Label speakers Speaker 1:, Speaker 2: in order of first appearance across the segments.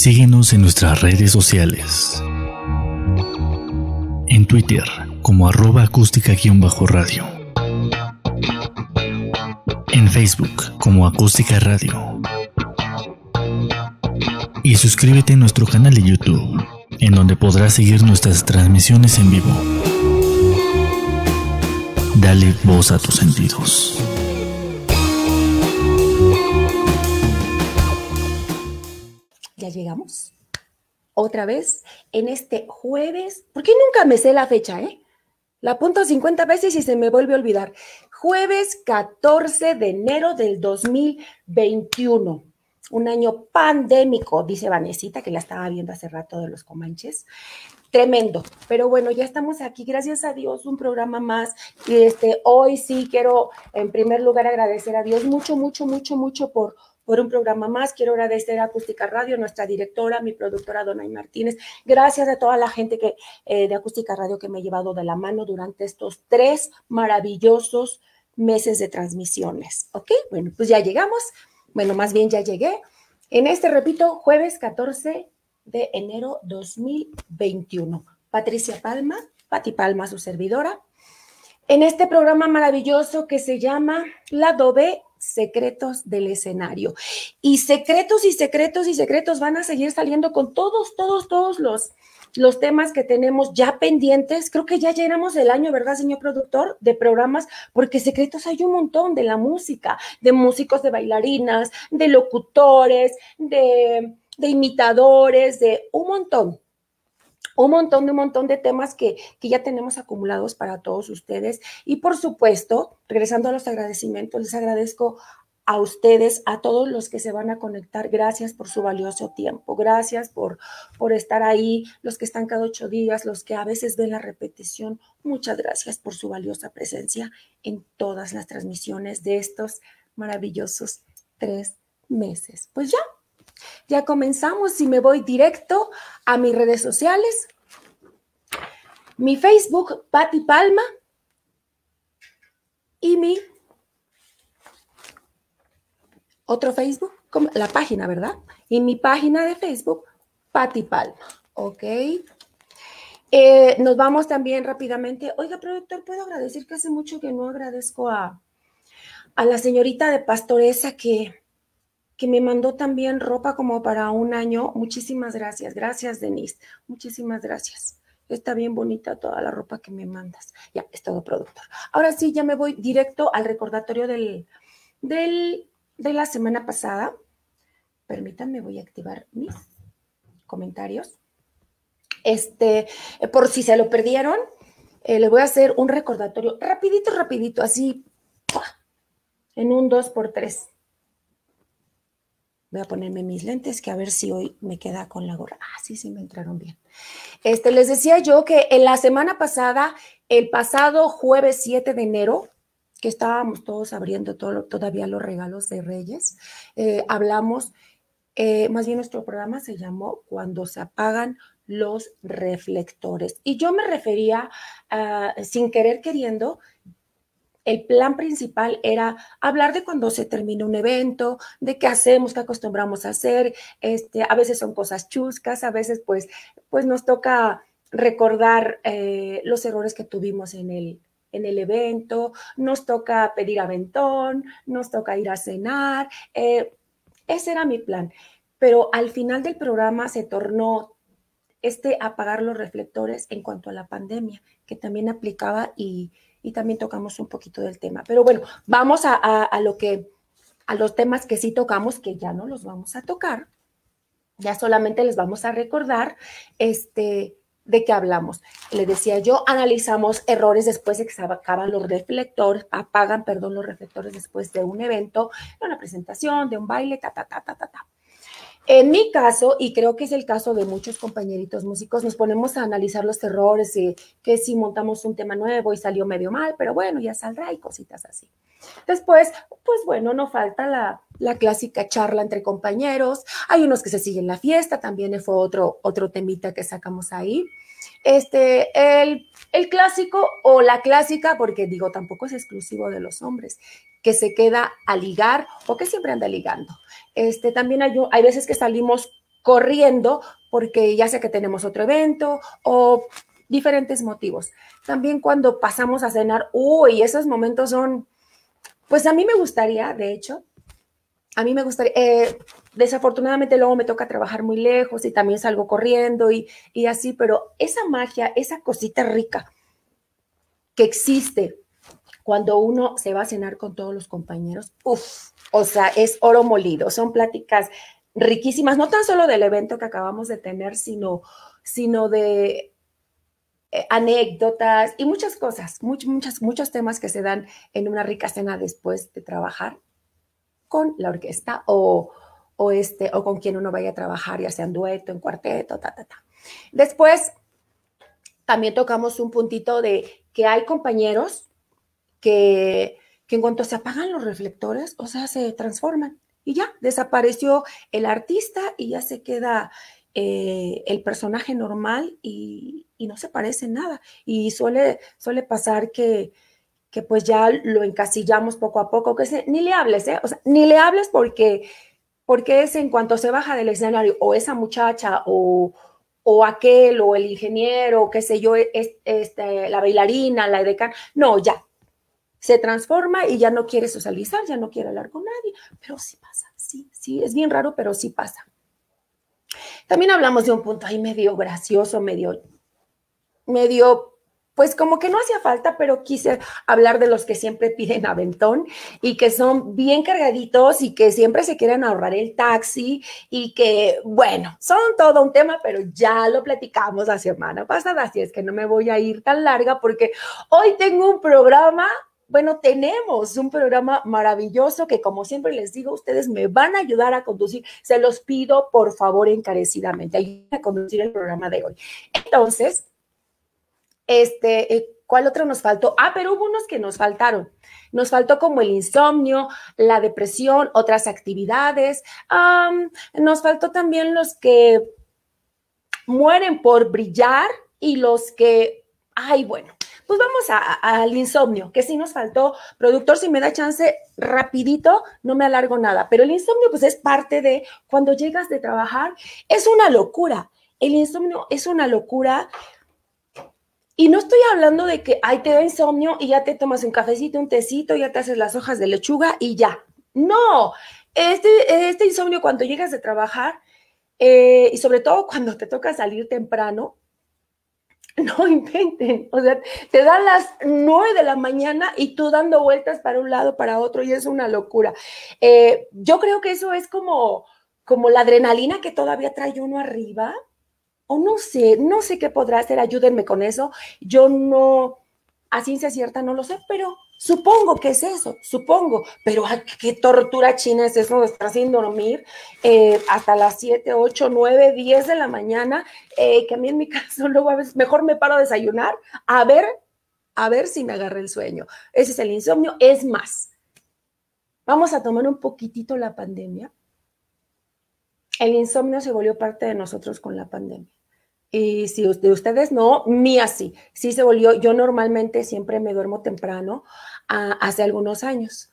Speaker 1: Síguenos en nuestras redes sociales. En Twitter como arroba acústica-radio. En Facebook como acústica radio. Y suscríbete a nuestro canal de YouTube, en donde podrás seguir nuestras transmisiones en vivo. Dale voz a tus sentidos.
Speaker 2: Llegamos. Otra vez en este jueves. ¿Por qué nunca me sé la fecha, eh? La apunto 50 veces y se me vuelve a olvidar. Jueves 14 de enero del 2021. Un año pandémico, dice Vanesita, que la estaba viendo hace rato de los Comanches. Tremendo. Pero bueno, ya estamos aquí. Gracias a Dios, un programa más. Y este, hoy sí quiero, en primer lugar, agradecer a Dios mucho, mucho, mucho, mucho por por un programa más. Quiero agradecer a Acústica Radio, nuestra directora, mi productora Donay Martínez. Gracias a toda la gente que, eh, de Acústica Radio que me ha llevado de la mano durante estos tres maravillosos meses de transmisiones. ¿Ok? Bueno, pues ya llegamos. Bueno, más bien ya llegué. En este, repito, jueves 14 de enero 2021. Patricia Palma, Pati Palma, su servidora. En este programa maravilloso que se llama La Dobe secretos del escenario. Y secretos y secretos y secretos van a seguir saliendo con todos, todos, todos los, los temas que tenemos ya pendientes. Creo que ya llenamos el año, ¿verdad, señor productor? De programas, porque secretos hay un montón de la música, de músicos, de bailarinas, de locutores, de, de imitadores, de un montón un montón de un montón de temas que, que, ya tenemos acumulados para todos ustedes. Y por supuesto, regresando a los agradecimientos, les agradezco a ustedes, a todos los que se van a conectar. Gracias por su valioso tiempo. Gracias por, por estar ahí, los que están cada ocho días, los que a veces ven la repetición. Muchas gracias por su valiosa presencia en todas las transmisiones de estos maravillosos tres meses. Pues ya, ya comenzamos y me voy directo a mis redes sociales. Mi Facebook, Patti Palma. Y mi otro Facebook, la página, ¿verdad? Y mi página de Facebook, Patti Palma. ¿Ok? Eh, nos vamos también rápidamente. Oiga, productor, puedo agradecer que hace mucho que no agradezco a, a la señorita de Pastoresa que que me mandó también ropa como para un año. Muchísimas gracias. Gracias, Denise. Muchísimas gracias. Está bien bonita toda la ropa que me mandas. Ya, es todo, productor. Ahora sí, ya me voy directo al recordatorio del, del, de la semana pasada. Permítanme, voy a activar mis comentarios. Este, por si se lo perdieron, eh, le voy a hacer un recordatorio rapidito, rapidito, así, en un 2 por 3 Voy a ponerme mis lentes que a ver si hoy me queda con la gorra. Ah, sí, sí, me entraron bien. Este, les decía yo que en la semana pasada, el pasado jueves 7 de enero, que estábamos todos abriendo todo, todavía los regalos de Reyes, eh, hablamos, eh, más bien nuestro programa se llamó Cuando se apagan los reflectores. Y yo me refería, sin querer queriendo, el plan principal era hablar de cuando se termina un evento, de qué hacemos, qué acostumbramos a hacer. Este, a veces son cosas chuscas, a veces pues, pues nos toca recordar eh, los errores que tuvimos en el, en el evento, nos toca pedir aventón, nos toca ir a cenar. Eh, ese era mi plan. Pero al final del programa se tornó este apagar los reflectores en cuanto a la pandemia, que también aplicaba y, y también tocamos un poquito del tema. Pero bueno, vamos a, lo que, a los temas que sí tocamos, que ya no los vamos a tocar. Ya solamente les vamos a recordar este, de qué hablamos. Le decía yo, analizamos errores después de que se acaban los reflectores, apagan, perdón, los reflectores después de un evento, de una presentación, de un baile, ta, ta, ta, ta, ta, ta. En mi caso, y creo que es el caso de muchos compañeritos músicos, nos ponemos a analizar los errores y que si montamos un tema nuevo y salió medio mal, pero bueno, ya saldrá y cositas así. Después, pues bueno, no falta la, la clásica charla entre compañeros. Hay unos que se siguen la fiesta, también fue otro, otro temita que sacamos ahí. Este, el, el clásico o la clásica, porque digo, tampoco es exclusivo de los hombres, que se queda a ligar o que siempre anda ligando. Este, también hay, hay veces que salimos corriendo porque ya sea que tenemos otro evento o diferentes motivos. También cuando pasamos a cenar, uy, esos momentos son, pues a mí me gustaría, de hecho, a mí me gustaría, eh, desafortunadamente luego me toca trabajar muy lejos y también salgo corriendo y, y así, pero esa magia, esa cosita rica que existe cuando uno se va a cenar con todos los compañeros, uff, o sea, es oro molido, son pláticas riquísimas, no tan solo del evento que acabamos de tener, sino, sino de eh, anécdotas y muchas cosas, muchos, muchos temas que se dan en una rica cena después de trabajar con la orquesta o, o, este, o con quien uno vaya a trabajar, ya sea en dueto, en cuarteto, ta, ta, ta. Después, también tocamos un puntito de que hay compañeros que, que en cuanto se apagan los reflectores, o sea, se transforman y ya desapareció el artista y ya se queda eh, el personaje normal y, no se parece nada. Y suele, suele pasar que, que pues ya lo encasillamos poco a poco, que ni le hables, ¿eh? O sea, ni le hables porque, porque es en cuanto se baja del escenario o esa muchacha o, o aquel o el ingeniero, qué sé yo, es, este, la bailarina, la edecán, no, ya, se transforma y ya no quiere socializar, ya no quiere hablar con nadie, pero sí pasa, sí, sí, es bien raro, pero sí pasa. También hablamos de un punto ahí medio gracioso, medio, medio, pues como que no hacía falta, pero quise hablar de los que siempre piden aventón y que son bien cargaditos y que siempre se quieren ahorrar el taxi y que, bueno, son todo un tema, pero ya lo platicamos la semana pasada, así es que no me voy a ir tan larga porque hoy tengo un programa bueno, tenemos un programa maravilloso que, como siempre les digo, ustedes me van a ayudar a conducir. Se los pido, por favor, encarecidamente. Ayúdenme a conducir el programa de hoy. Entonces, este, eh, ¿cuál otro nos faltó? Ah, pero hubo unos que nos faltaron. Nos faltó como el insomnio, la depresión, otras actividades. nos faltó también los que mueren por brillar y los que, ay, bueno, pues vamos al insomnio, que sí nos faltó. Productor, si me da chance, rapidito, no me alargo nada, pero el insomnio pues es parte de cuando llegas de trabajar, es una locura. El insomnio es una locura. Y no estoy hablando de que, ay, te da insomnio y ya te tomas un cafecito, un tecito, ya te haces las hojas de lechuga y ya. No, este, este insomnio cuando llegas de trabajar eh, y sobre todo cuando te toca salir temprano, no inventen, o sea, te dan las nueve de la mañana y tú dando vueltas para un lado, para otro, y es una locura. Eh, yo creo que eso es como, como la adrenalina que todavía trae uno arriba, o no sé, no sé qué podrá hacer, ayúdenme con eso. Yo no, a ciencia cierta no lo sé, pero Supongo que es eso, supongo, pero qué tortura china es eso de estar sin dormir eh, hasta las 7, 8, 9, 10 de la mañana, eh, que a mí en mi caso luego a veces mejor me paro a desayunar, a ver, a ver si me el sueño. Ese es el insomnio. Es más, vamos a tomar un poquitito la pandemia. El insomnio se volvió parte de nosotros con la pandemia. Y si de ustedes no, mía sí, sí se volvió. Yo normalmente siempre me duermo temprano, hace algunos años,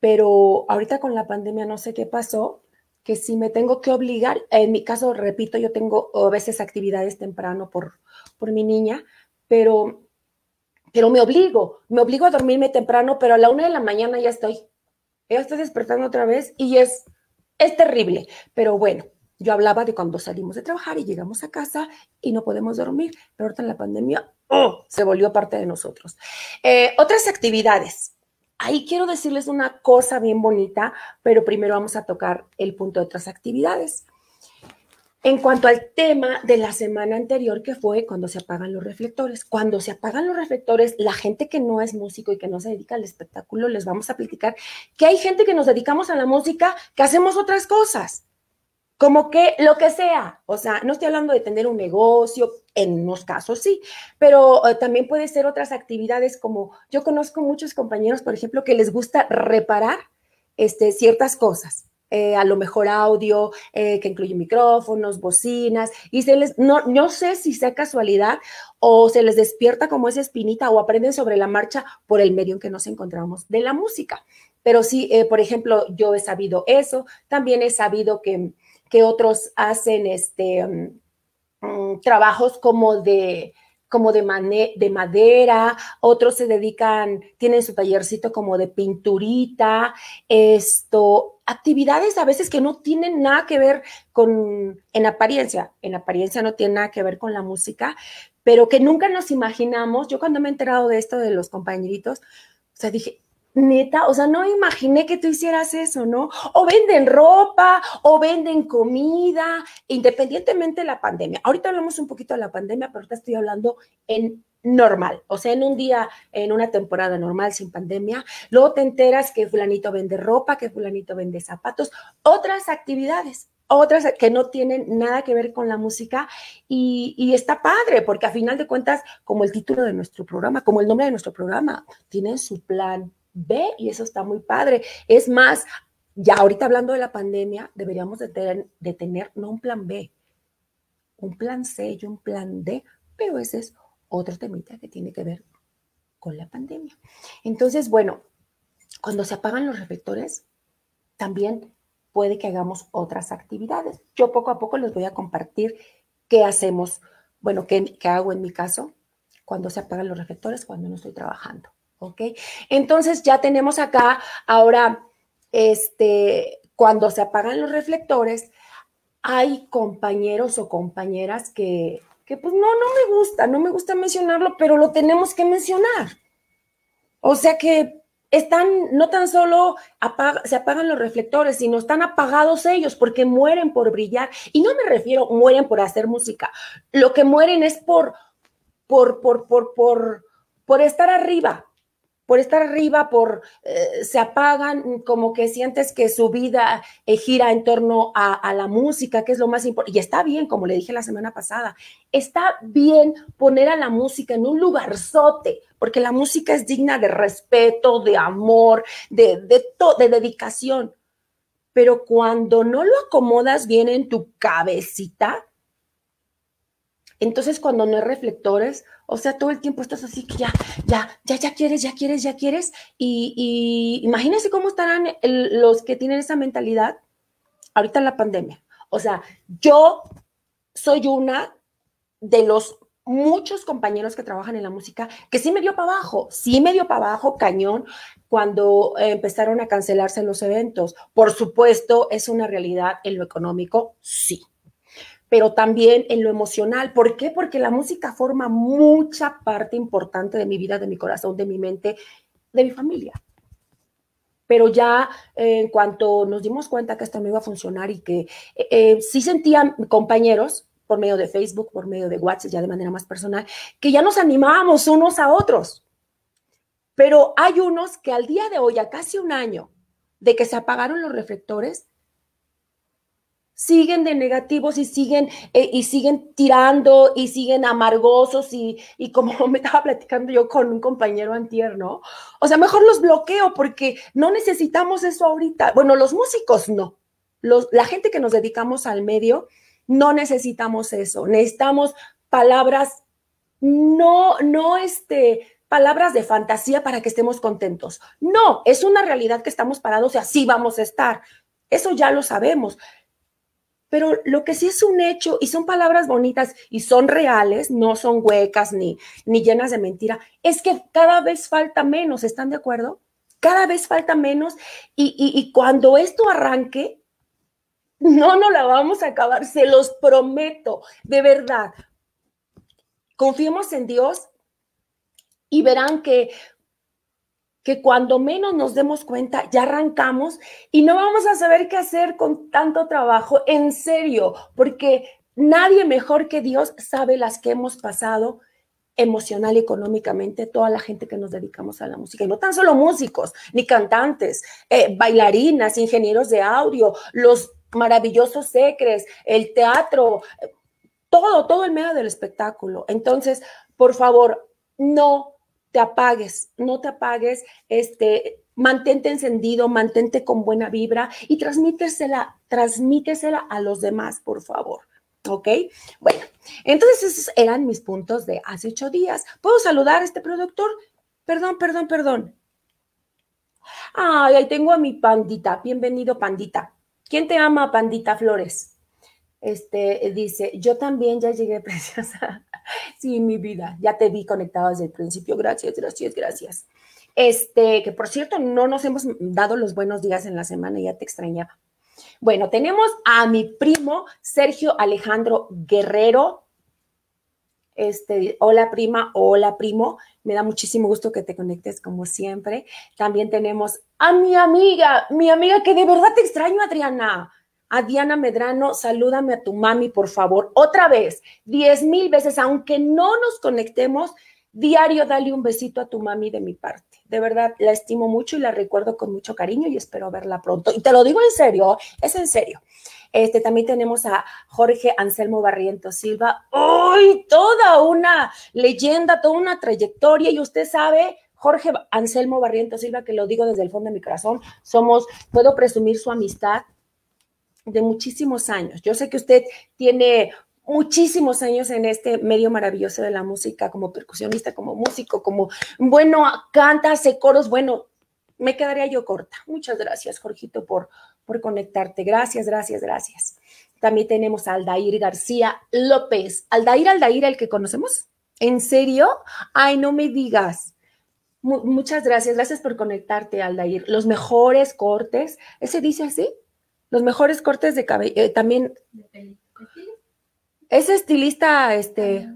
Speaker 2: pero ahorita con la pandemia no sé qué pasó, que si me tengo que obligar, en mi caso, repito, yo tengo a veces actividades temprano por, por mi niña, pero, pero me obligo, me obligo a dormirme temprano, pero a la una de la mañana ya estoy, ya estoy despertando otra vez y es, es terrible, pero bueno, yo hablaba de cuando salimos de trabajar y llegamos a casa y no podemos dormir, pero ahorita en la pandemia oh, se volvió parte de nosotros. Eh, otras actividades. Ahí quiero decirles una cosa bien bonita, pero primero vamos a tocar el punto de otras actividades. En cuanto al tema de la semana anterior, que fue cuando se apagan los reflectores. Cuando se apagan los reflectores, la gente que no es músico y que no se dedica al espectáculo, les vamos a platicar que hay gente que nos dedicamos a la música, que hacemos otras cosas como que lo que sea, o sea, no estoy hablando de tener un negocio, en unos casos sí, pero eh, también puede ser otras actividades como yo conozco muchos compañeros, por ejemplo, que les gusta reparar este, ciertas cosas. Eh, a lo mejor audio, eh, que incluye micrófonos, bocinas, y se les, no, no sé si sea casualidad o se les despierta como esa espinita o aprenden sobre la marcha por el medio en que nos encontramos de la música. Pero sí, por ejemplo, yo he sabido eso, también he sabido que que otros hacen este, mm, mm, trabajos como de, como de, de, madera, otros se dedican, tienen su tallercito como de pinturita, esto, actividades a veces que no tienen nada que ver con, en apariencia, en apariencia no tiene nada que ver con la música, pero que nunca nos imaginamos, yo cuando me he enterado de esto de los compañeritos, o sea, dije, neta, o sea, no imaginé que tú hicieras eso, ¿no? O venden ropa, o venden comida, independientemente de la pandemia. Ahorita hablamos un poquito de la pandemia, pero ahorita estoy hablando en normal, o sea, en un día, en una temporada normal sin pandemia, luego te enteras que fulanito vende ropa, que fulanito vende zapatos, otras actividades, otras que no tienen nada que ver con la música y, y, está padre, porque a final de cuentas, como el título de nuestro programa, como el nombre de nuestro programa, tienen su plan B y eso está muy padre. Es más, ya ahorita hablando de la pandemia, deberíamos de tener no un plan B, un plan C y un plan D, pero ese es otro temita que tiene que ver con la pandemia. Entonces, bueno, cuando se apagan los reflectores, también puede que hagamos otras actividades. Yo poco a poco les voy a compartir qué hacemos, bueno, qué, qué hago en mi caso cuando se apagan los reflectores, cuando no estoy trabajando. ¿Ok? Entonces ya tenemos acá ahora, este, cuando se apagan los reflectores, hay compañeros o compañeras que, que pues no, no me gusta, no me gusta mencionarlo, pero lo tenemos que mencionar. O sea que están, no tan solo se apagan los reflectores, sino están apagados ellos porque mueren por brillar. Y no me refiero, mueren por hacer música. Lo que mueren es por, por, por, por, por, por estar arriba, por estar arriba, por eh, se apagan, como que sientes que su vida eh, gira en torno a, la música, que es lo más importante. Y está bien, como le dije la semana pasada, está bien poner a la música en un lugarzote, porque la música es digna de respeto, de amor, de, de, de dedicación. Pero cuando no lo acomodas bien en tu cabecita, entonces, cuando no hay reflectores, o sea, todo el tiempo estás así que ya, ya, ya, ya quieres, ya quieres, ya quieres. Y, imagínense cómo estarán los que tienen esa mentalidad ahorita en la pandemia. O sea, yo soy una de los muchos compañeros que trabajan en la música que sí me dio para abajo, sí me dio para abajo, cañón, cuando empezaron a cancelarse los eventos. Por supuesto, es una realidad en lo económico, sí pero también en lo emocional. ¿Por qué? Porque la música forma mucha parte importante de mi vida, de mi corazón, de mi mente, de mi familia. Pero ya eh, en cuanto nos dimos cuenta que esto no iba a funcionar y que eh, eh, sí sentían compañeros por medio de Facebook, por medio de WhatsApp, ya de manera más personal, que ya nos animábamos unos a otros. Pero hay unos que al día de hoy, a casi un año de que se apagaron los reflectores, siguen de negativos y siguen, eh, y siguen tirando y siguen amargosos y, como me estaba platicando yo con un compañero antier, ¿no? O sea, mejor los bloqueo porque no necesitamos eso ahorita. Bueno, los músicos no. Los, la gente que nos dedicamos al medio, no necesitamos eso. Necesitamos palabras, no, no este, palabras de fantasía para que estemos contentos. No, es una realidad que estamos parados y así vamos a estar. Eso ya lo sabemos. Pero lo que sí es un hecho y son palabras bonitas y son reales, no son huecas ni, ni llenas de mentira, es que cada vez falta menos, ¿están de acuerdo? Cada vez falta menos y, y cuando esto arranque, no nos la vamos a acabar, se los prometo, de verdad. Confiemos en Dios y verán que que cuando menos nos demos cuenta, ya arrancamos y no vamos a saber qué hacer con tanto trabajo, en serio, porque nadie mejor que Dios sabe las que hemos pasado emocional y económicamente toda la gente que nos dedicamos a la música, y no tan solo músicos, ni cantantes, eh, bailarinas, ingenieros de audio, los maravillosos secres, el teatro, todo, todo el medio del espectáculo. Entonces, por favor, no te apagues, no te apagues, este, mantente encendido, mantente con buena vibra y transmítesela, transmítesela a los demás, por favor. ¿Ok? Bueno, entonces esos eran mis puntos de hace ocho días. ¿Puedo saludar a este productor? Perdón, perdón, perdón. Ay, ahí tengo a mi pandita. Bienvenido, pandita. ¿Quién te ama, pandita Flores? Este dice, yo también ya llegué preciosa. sí, mi vida, ya te vi conectado desde el principio. Gracias, gracias, gracias. Este, que por cierto, no nos hemos dado los buenos días en la semana, ya te extrañaba. Bueno, tenemos a mi primo Sergio Alejandro Guerrero. Este, hola prima, hola primo. Me da muchísimo gusto que te conectes como siempre. También tenemos a mi amiga, mi amiga que de verdad te extraño, Adriana. A Diana Medrano, salúdame a tu mami, por favor. Otra vez, diez mil veces, aunque no nos conectemos, diario dale un besito a tu mami de mi parte. De verdad, la estimo mucho y la recuerdo con mucho cariño y espero verla pronto. Y te lo digo en serio, es en serio. Este, también tenemos a Jorge Anselmo Barriento Silva. ¡Uy! Toda una leyenda, toda una trayectoria. Y usted sabe, Jorge Anselmo Barriento Silva, que lo digo desde el fondo de mi corazón, somos, puedo presumir su amistad de muchísimos años. Yo sé que usted tiene muchísimos años en este medio maravilloso de la música, como percusionista, como músico, como, bueno, canta, hace coros, bueno, me quedaría yo corta. Muchas gracias, Jorgito, por, por conectarte. Gracias, gracias, gracias. También tenemos a Aldair García López. Aldair, Aldair, el que conocemos. ¿En serio? Ay, no me digas. muchas gracias, gracias por conectarte, Aldair. Los mejores cortes, ¿ese dice así? Los mejores cortes de cabello, eh, también. ¿Es estilista, este,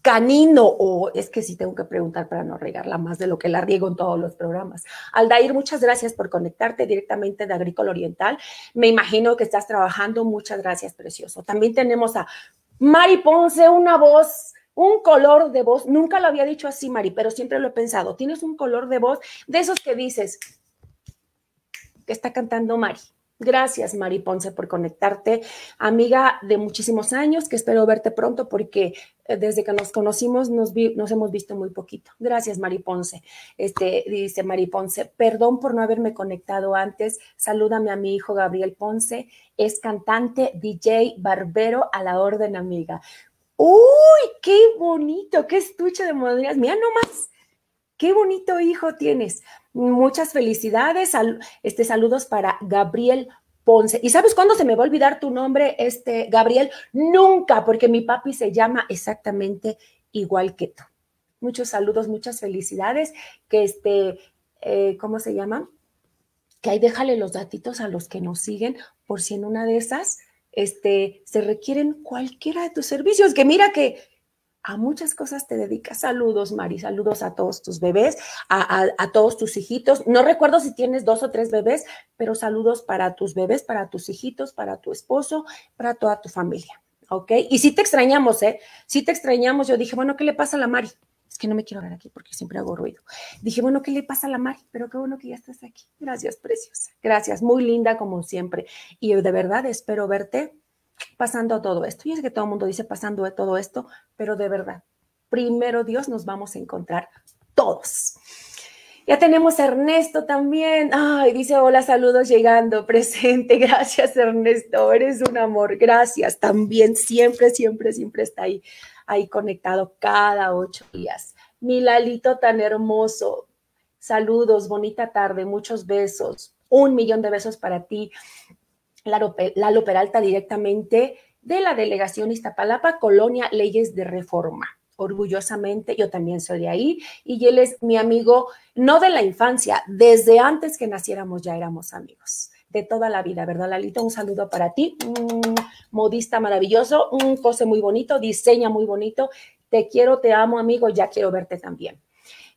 Speaker 2: canino o es que sí tengo que preguntar para no regarla más de lo que la riego en todos los programas. Aldair, muchas gracias por conectarte directamente de Agrícola Oriental. Me imagino que estás trabajando. Muchas gracias, precioso. También tenemos a Mari Ponce, una voz un color de voz, nunca lo había dicho así, Mari, pero siempre lo he pensado. Tienes un color de voz de esos que dices que está cantando Mari. Gracias, Mari Ponce, por conectarte. Amiga de muchísimos años, que espero verte pronto porque eh, desde que nos conocimos nos, hemos visto muy poquito. Gracias, Mari Ponce. Este, dice Mari Ponce, perdón por no haberme conectado antes. Salúdame a mi hijo Gabriel Ponce. Es cantante, DJ, barbero, a la orden, amiga. ¡Uy, qué bonito! ¡Qué estuche de modalidades! Mira nomás. Qué bonito hijo tienes. Muchas felicidades. este, saludos para Gabriel Ponce. ¿Y sabes cuándo se me va a olvidar tu nombre, este, Gabriel? Nunca, porque mi papi se llama exactamente igual que tú. Muchos saludos, muchas felicidades. Que este, eh, ¿cómo se llama? Que ahí déjale los datitos a los que nos siguen, por si en una de esas este, se requieren cualquiera de tus servicios. Que mira que a muchas cosas te dedicas. Saludos, Mari, saludos a todos tus bebés, a, todos tus hijitos. No recuerdo si tienes dos o tres bebés, pero saludos para tus bebés, para tus hijitos, para tu esposo, para toda tu familia. ¿Ok? Y si te extrañamos, ¿eh? Si te extrañamos, yo dije, bueno, ¿qué le pasa a la Mari? Es que no me quiero ver aquí porque siempre hago ruido. Dije, bueno, ¿qué le pasa a la Mari? Pero qué bueno que ya estás aquí. Gracias, preciosa. Gracias, muy linda como siempre. Y de verdad espero verte pasando todo esto. Y es que todo el mundo dice pasando todo esto, pero de verdad, primero Dios nos vamos a encontrar todos. Ya tenemos a Ernesto también. Ay, dice hola, saludos llegando, presente. Gracias, Ernesto. Eres un amor. Gracias. También siempre, siempre, siempre está ahí, ahí conectado cada ocho días. Mi Lalito tan hermoso. Saludos, bonita tarde, muchos besos. Un millón de besos para ti. Lalo Peralta directamente de la delegación Iztapalapa, Colonia Leyes de Reforma. Orgullosamente, yo también soy de ahí y él es mi amigo, no de la infancia, desde antes que naciéramos ya éramos amigos de toda la vida, ¿verdad, Lalito? Un saludo para ti, un modista maravilloso, un cose muy bonito, diseña muy bonito. Te quiero, te amo, amigo, ya quiero verte también.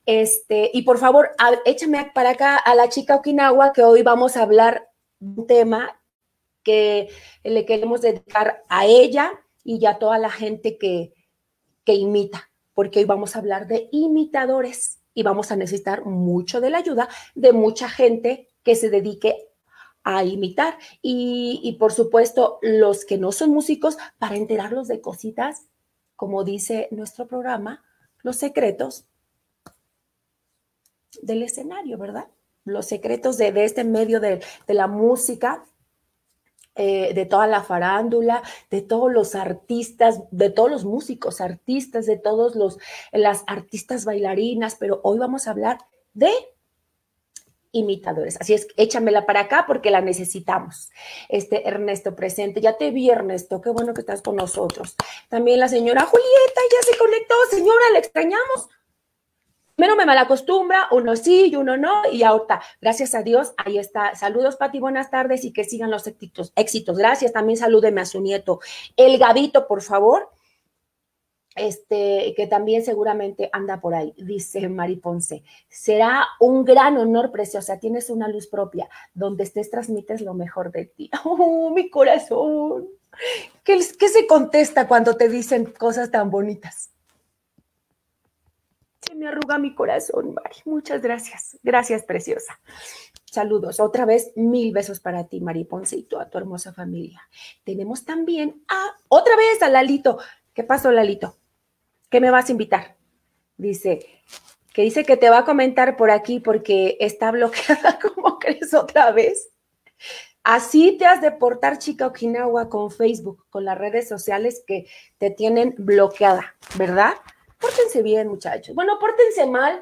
Speaker 2: Este, y por favor, échame para acá a la chica Okinawa, que hoy vamos a hablar un tema que le queremos dedicar a ella y a toda la gente que, que imita, porque hoy vamos a hablar de imitadores y vamos a necesitar mucho de la ayuda de mucha gente que se dedique a imitar y, y, por supuesto los que no son músicos para enterarlos de cositas, como dice nuestro programa, los secretos del escenario, ¿verdad? Los secretos de, de este medio de, de la música eh, de toda la farándula, de todos los artistas, de todos los músicos, artistas, de todos los las artistas bailarinas, pero hoy vamos a hablar de imitadores. Así es, échamela para acá porque la necesitamos. Este Ernesto presente, ya te vi Ernesto, qué bueno que estás con nosotros. También la señora Julieta ya se conectó, señora, la extrañamos. Primero me malacostumbra, uno sí y uno no, y ahorita, gracias a Dios, ahí está. Saludos, Pati, buenas tardes y que sigan los éxitos. éxitos. Gracias, también salúdeme a su nieto. El Gavito, por favor este, que también seguramente anda por ahí, dice Mari Ponce. Será un gran honor, preciosa. Tienes una luz propia. Donde estés, transmites lo mejor de ti. ¡Oh, mi corazón! ¿Qué, ¿Qué, se contesta cuando te dicen cosas tan bonitas? Me arruga mi corazón, Mari. Muchas gracias. Gracias, preciosa. Saludos. Otra vez, mil besos para ti, Mari Ponce, y toda tu hermosa familia. Tenemos también a, otra vez, a Lalito. ¿Qué pasó, Lalito? ¿Qué me vas a invitar? Dice, que dice que te va a comentar por aquí porque está bloqueada, ¿cómo crees otra vez? Así te has de portar, chica Okinawa, con Facebook, con las redes sociales que te tienen bloqueada, ¿verdad? Pórtense bien, muchachos. Bueno, pórtense mal,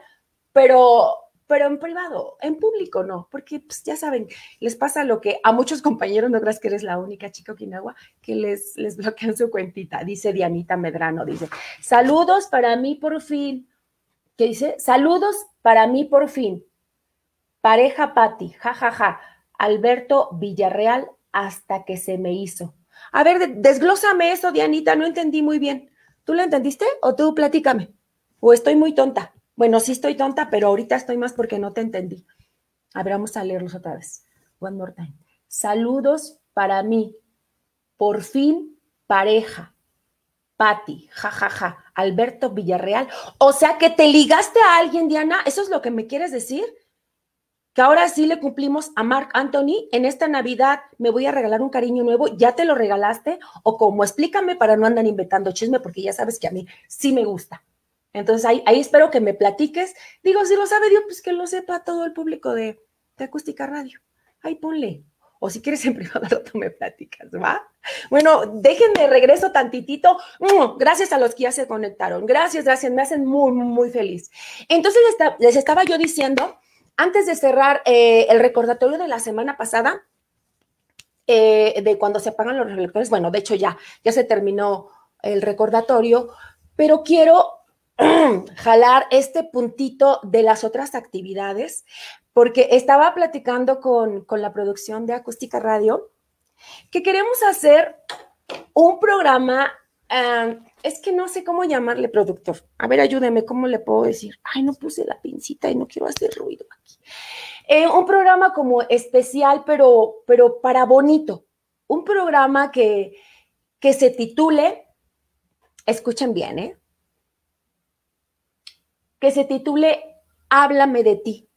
Speaker 2: pero pero en privado, en público no, porque pues, ya saben, les pasa lo que a muchos compañeros, no creas que eres la única chica Okinawa, que les, les bloquean su cuentita, dice Dianita Medrano, dice, saludos para mí por fin, ¿qué dice? Saludos para mí por fin, pareja Patti, jajaja, ja, ja. Alberto Villarreal hasta que se me hizo. A ver, desglósame eso, Dianita, no entendí muy bien. ¿Tú lo entendiste o tú platícame? ¿O estoy muy tonta? Bueno, sí estoy tonta, pero ahorita estoy más porque no te entendí. A ver, vamos a leerlos otra vez. One more time. Saludos para mí. Por fin, pareja. Patti, jajaja, ja. Alberto Villarreal. O sea que te ligaste a alguien, Diana. ¿Eso es lo que me quieres decir? Ahora sí le cumplimos a Mark Anthony. En esta Navidad me voy a regalar un cariño nuevo. ¿Ya te lo regalaste? O como explícame para no andar inventando chisme, porque ya sabes que a mí sí me gusta. Entonces ahí, espero que me platiques. Digo, si lo sabe Dios, pues que lo sepa todo el público de, Acústica Radio. Ahí ponle. O si quieres en privado, tú me platicas, ¿va? Bueno, déjenme regreso tantitito. Mm, gracias a los que ya se conectaron. Gracias, gracias. Me hacen muy, muy feliz. Entonces les, estaba yo diciendo, antes de cerrar eh, el recordatorio de la semana pasada, eh, de cuando se apagan los reflectores, bueno, de hecho ya, ya se terminó el recordatorio, pero quiero jalar este puntito de las otras actividades, porque estaba platicando con, la producción de Acústica Radio que queremos hacer un programa, es que no sé cómo llamarle productor. A ver, ayúdeme, ¿cómo le puedo decir? Ay, no puse la pincita y no quiero hacer ruido aquí. Eh, un programa como especial, pero, pero para bonito. Un programa que, que se titule, escuchen bien, ¿eh? que se titule Háblame de ti.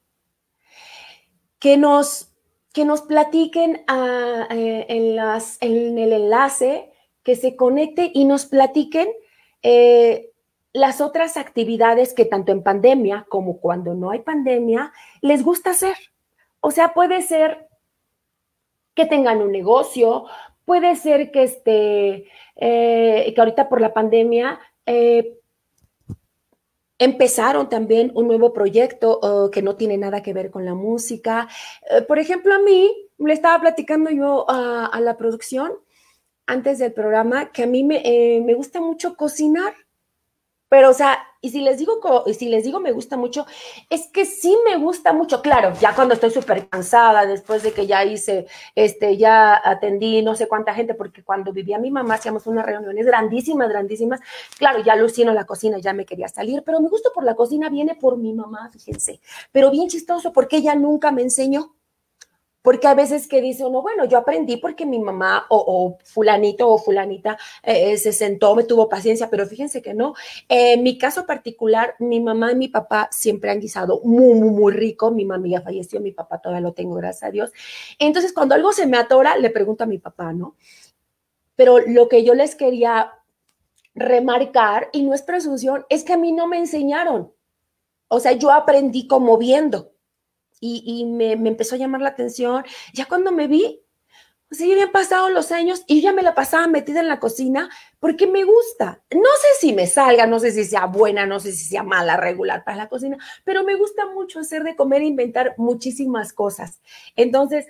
Speaker 2: Que nos, que nos platiquen ah, eh, en, las, en, el enlace, que se conecte y nos platiquen eh, las otras actividades que tanto en pandemia como cuando no hay pandemia les gusta hacer. O sea, puede ser que tengan un negocio, puede ser que, este, que ahorita por la pandemia Empezaron también un nuevo proyecto que no tiene nada que ver con la música. Eh, por ejemplo, a mí le estaba platicando yo a, la producción antes del programa que a mí me, eh, me gusta mucho cocinar. Pero, o sea, y si les digo, si les digo me gusta mucho, es que sí me gusta mucho, claro, ya cuando estoy súper cansada, después de que ya hice, este, ya atendí no sé cuánta gente, porque cuando vivía mi mamá hacíamos unas reuniones grandísimas, grandísimas, claro, ya lucino la cocina, ya me quería salir, pero mi gusto por la cocina viene por mi mamá, fíjense, pero bien chistoso, porque ella nunca me enseñó. Porque a veces que dice uno, bueno, yo aprendí porque mi mamá o, fulanito o fulanita eh, se sentó, me tuvo paciencia, pero fíjense que no. en mi caso particular, mi mamá y mi papá siempre han guisado muy, muy, muy rico. Mi mamá ya falleció, mi papá todavía lo tengo, gracias a Dios. Entonces, cuando algo se me atora, le pregunto a mi papá, ¿no? Pero lo que yo les quería remarcar, y no es presunción, es que a mí no me enseñaron. O sea, yo aprendí como viendo y, me, empezó a llamar la atención. Ya cuando me vi, pues ya habían pasado los años y ya me la pasaba metida en la cocina porque me gusta. No sé si me salga, no sé si sea buena, no sé si sea mala, regular para la cocina, pero me gusta mucho hacer de comer e inventar muchísimas cosas. Entonces,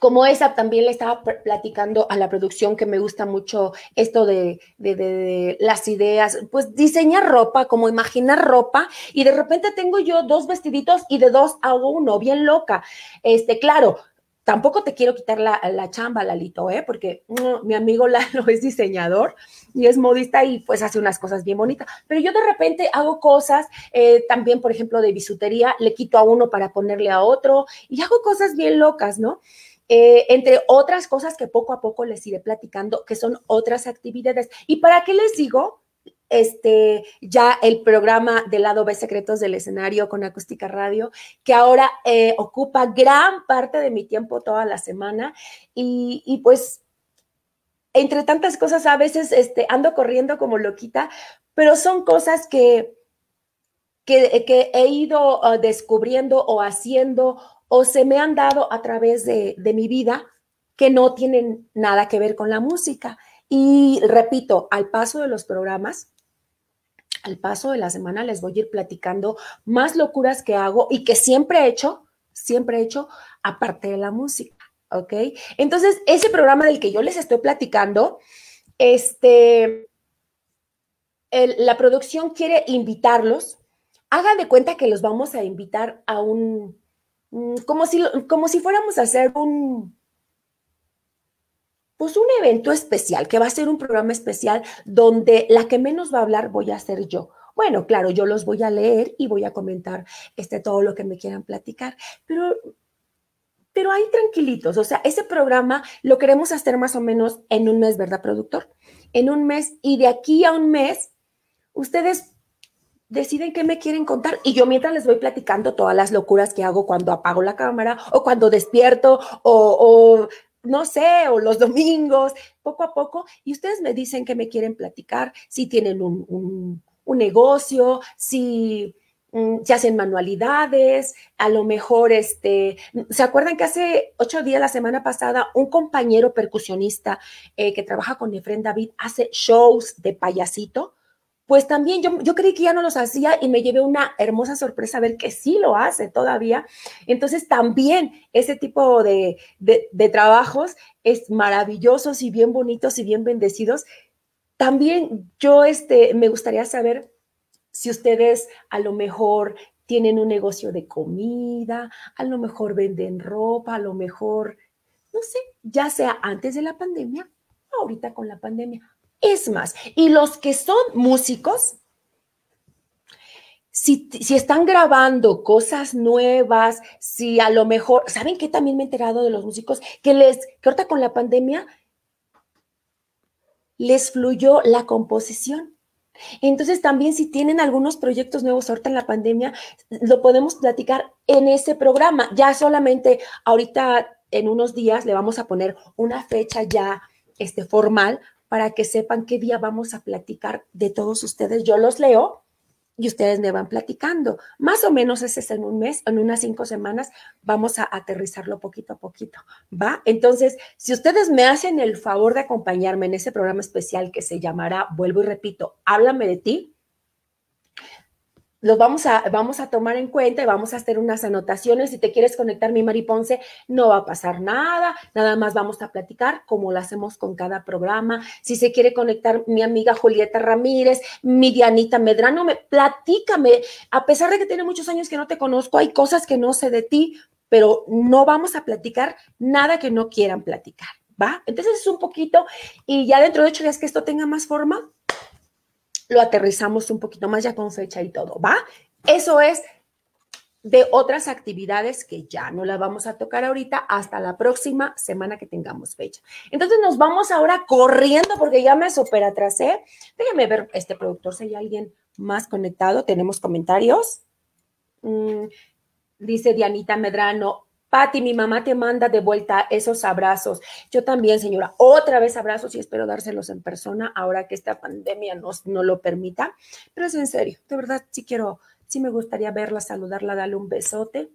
Speaker 2: como esa, también le estaba platicando a la producción que me gusta mucho esto de, de, las ideas, pues diseñar ropa, como imaginar ropa, y de repente tengo yo dos vestiditos y de dos hago uno, bien loca. Este, claro, tampoco te quiero quitar la, la chamba, Lalito, ¿eh? porque mm, mi amigo Lalo es diseñador y es modista y pues hace unas cosas bien bonitas. Pero yo de repente hago cosas, eh, también, por ejemplo, de bisutería, le quito a uno para ponerle a otro y hago cosas bien locas, ¿no? Eh, entre otras cosas que poco a poco les iré platicando, que son otras actividades. ¿Y para qué les digo? este, ya el programa del lado B Secretos del Escenario con Acústica Radio, que ahora eh, ocupa gran parte de mi tiempo toda la semana. Y, pues, entre tantas cosas, a veces este, ando corriendo como loquita, pero son cosas que, que, he ido uh, descubriendo o haciendo o se me han dado a través de, de mi vida que no tienen nada que ver con la música. Y repito, al paso de los programas, al paso de la semana les voy a ir platicando más locuras que hago y que siempre he hecho, siempre he hecho, aparte de la música, ¿ok? Entonces, ese programa del que yo les estoy platicando, este, la producción quiere invitarlos. Hagan de cuenta que los vamos a invitar a un, como si, como si fuéramos a hacer un, pues un evento especial, que va a ser un programa especial donde la que menos va a hablar voy a ser yo. Bueno, claro, yo los voy a leer y voy a comentar este, todo lo que me quieran platicar, pero, pero ahí tranquilitos, o sea, ese programa lo queremos hacer más o menos en un mes, ¿verdad, productor? En un mes y de aquí a un mes, ustedes deciden qué me quieren contar y yo mientras les voy platicando todas las locuras que hago cuando apago la cámara o cuando despierto o, no sé, o los domingos, poco a poco, y ustedes me dicen que me quieren platicar, si tienen un, negocio, si mm, se hacen manualidades, a lo mejor, este, ¿se acuerdan que hace ocho días, la semana pasada, un compañero percusionista eh, que trabaja con Efren David hace shows de payasito? Pues también yo, yo creí que ya no los hacía y me llevé una hermosa sorpresa ver que sí lo hace todavía. Entonces también ese tipo de, de, trabajos es maravillosos y bien bonitos y bien bendecidos. También yo este, me gustaría saber si ustedes a lo mejor tienen un negocio de comida, a lo mejor venden ropa, a lo mejor, no sé, ya sea antes de la pandemia, ahorita con la pandemia, es más, y los que son músicos, si, están grabando cosas nuevas, si a lo mejor, ¿saben qué también me he enterado de los músicos? Que les, que ahorita con la pandemia les fluyó la composición. Entonces también si tienen algunos proyectos nuevos ahorita en la pandemia, lo podemos platicar en ese programa. Ya solamente ahorita en unos días le vamos a poner una fecha ya este, formal para que sepan qué día vamos a platicar de todos ustedes. Yo los leo y ustedes me van platicando. Más o menos ese es en un mes, en unas cinco semanas, vamos a aterrizarlo poquito a poquito, ¿va? Entonces, si ustedes me hacen el favor de acompañarme en ese programa especial que se llamará, vuelvo y repito, háblame de ti, los vamos a, vamos a tomar en cuenta y vamos a hacer unas anotaciones. Si te quieres conectar, mi Mari Ponce, no va a pasar nada, nada más vamos a platicar como lo hacemos con cada programa. Si se quiere conectar mi amiga Julieta Ramírez, mi Dianita Medrano, me, platícame. A pesar de que tiene muchos años que no te conozco, hay cosas que no sé de ti, pero no vamos a platicar nada que no quieran platicar, ¿va? Entonces es un poquito, y ya dentro de ocho días que esto tenga más forma, lo aterrizamos un poquito más ya con fecha y todo, ¿va? Eso es de otras actividades que ya no las vamos a tocar ahorita hasta la próxima semana que tengamos fecha. Entonces nos vamos ahora corriendo porque ya me super atrasé. Déjenme ver este productor si hay alguien más conectado. Tenemos comentarios. Mm, dice Dianita Medrano, Pati, mi mamá te manda de vuelta esos abrazos. Yo también, señora, otra vez abrazos y espero dárselos en persona ahora que esta pandemia nos, no lo permita. Pero es en serio, de verdad, sí quiero, sí me gustaría verla, saludarla, darle un besote,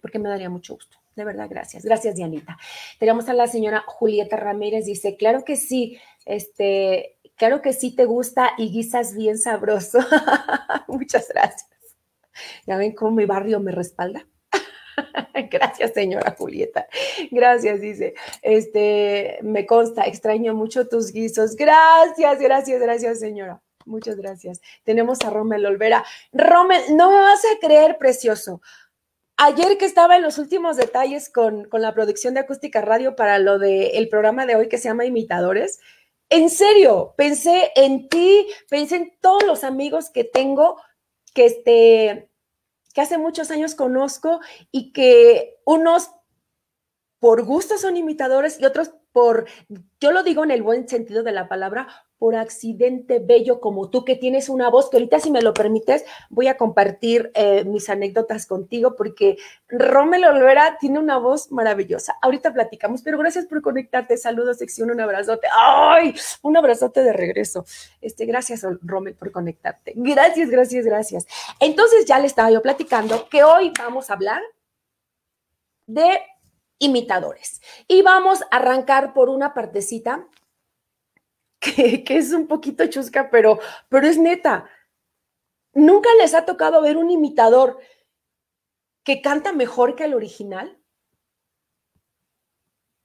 Speaker 2: porque me daría mucho gusto. De verdad, gracias. Gracias, Dianita. Tenemos a la señora Julieta Ramírez, dice, claro que sí, este, claro que sí te gusta y guisas bien sabroso. Muchas gracias. Ya ven cómo mi barrio me respalda. Gracias, señora Julieta. Gracias, dice. Este, me consta, extraño mucho tus guisos. Gracias, gracias, gracias, señora. Muchas gracias. Tenemos a Rommel Olvera. Rommel, no me vas a creer, precioso. Ayer que estaba en los últimos detalles con, la producción de Acústica Radio para lo del programa de hoy que se llama Imitadores, en serio, pensé en ti, pensé en todos los amigos que tengo que, este, que hace muchos años conozco y que unos por gusto son imitadores y otros por, yo lo digo en el buen sentido de la palabra, por accidente bello como tú, que tienes una voz, que ahorita si me lo permites, voy a compartir eh, mis anécdotas contigo, porque Rommel Olvera tiene una voz maravillosa. Ahorita platicamos, pero gracias por conectarte. Saludos, sección, un abrazote. ¡Ay! Un abrazote de regreso. Este, gracias, Rommel, por conectarte. Gracias, gracias, gracias. Entonces ya le estaba yo platicando que hoy vamos a hablar de imitadores. Y vamos a arrancar por una partecita que, es un poquito chusca, pero, pero es neta. ¿Nunca les ha tocado ver un imitador que canta mejor que el original?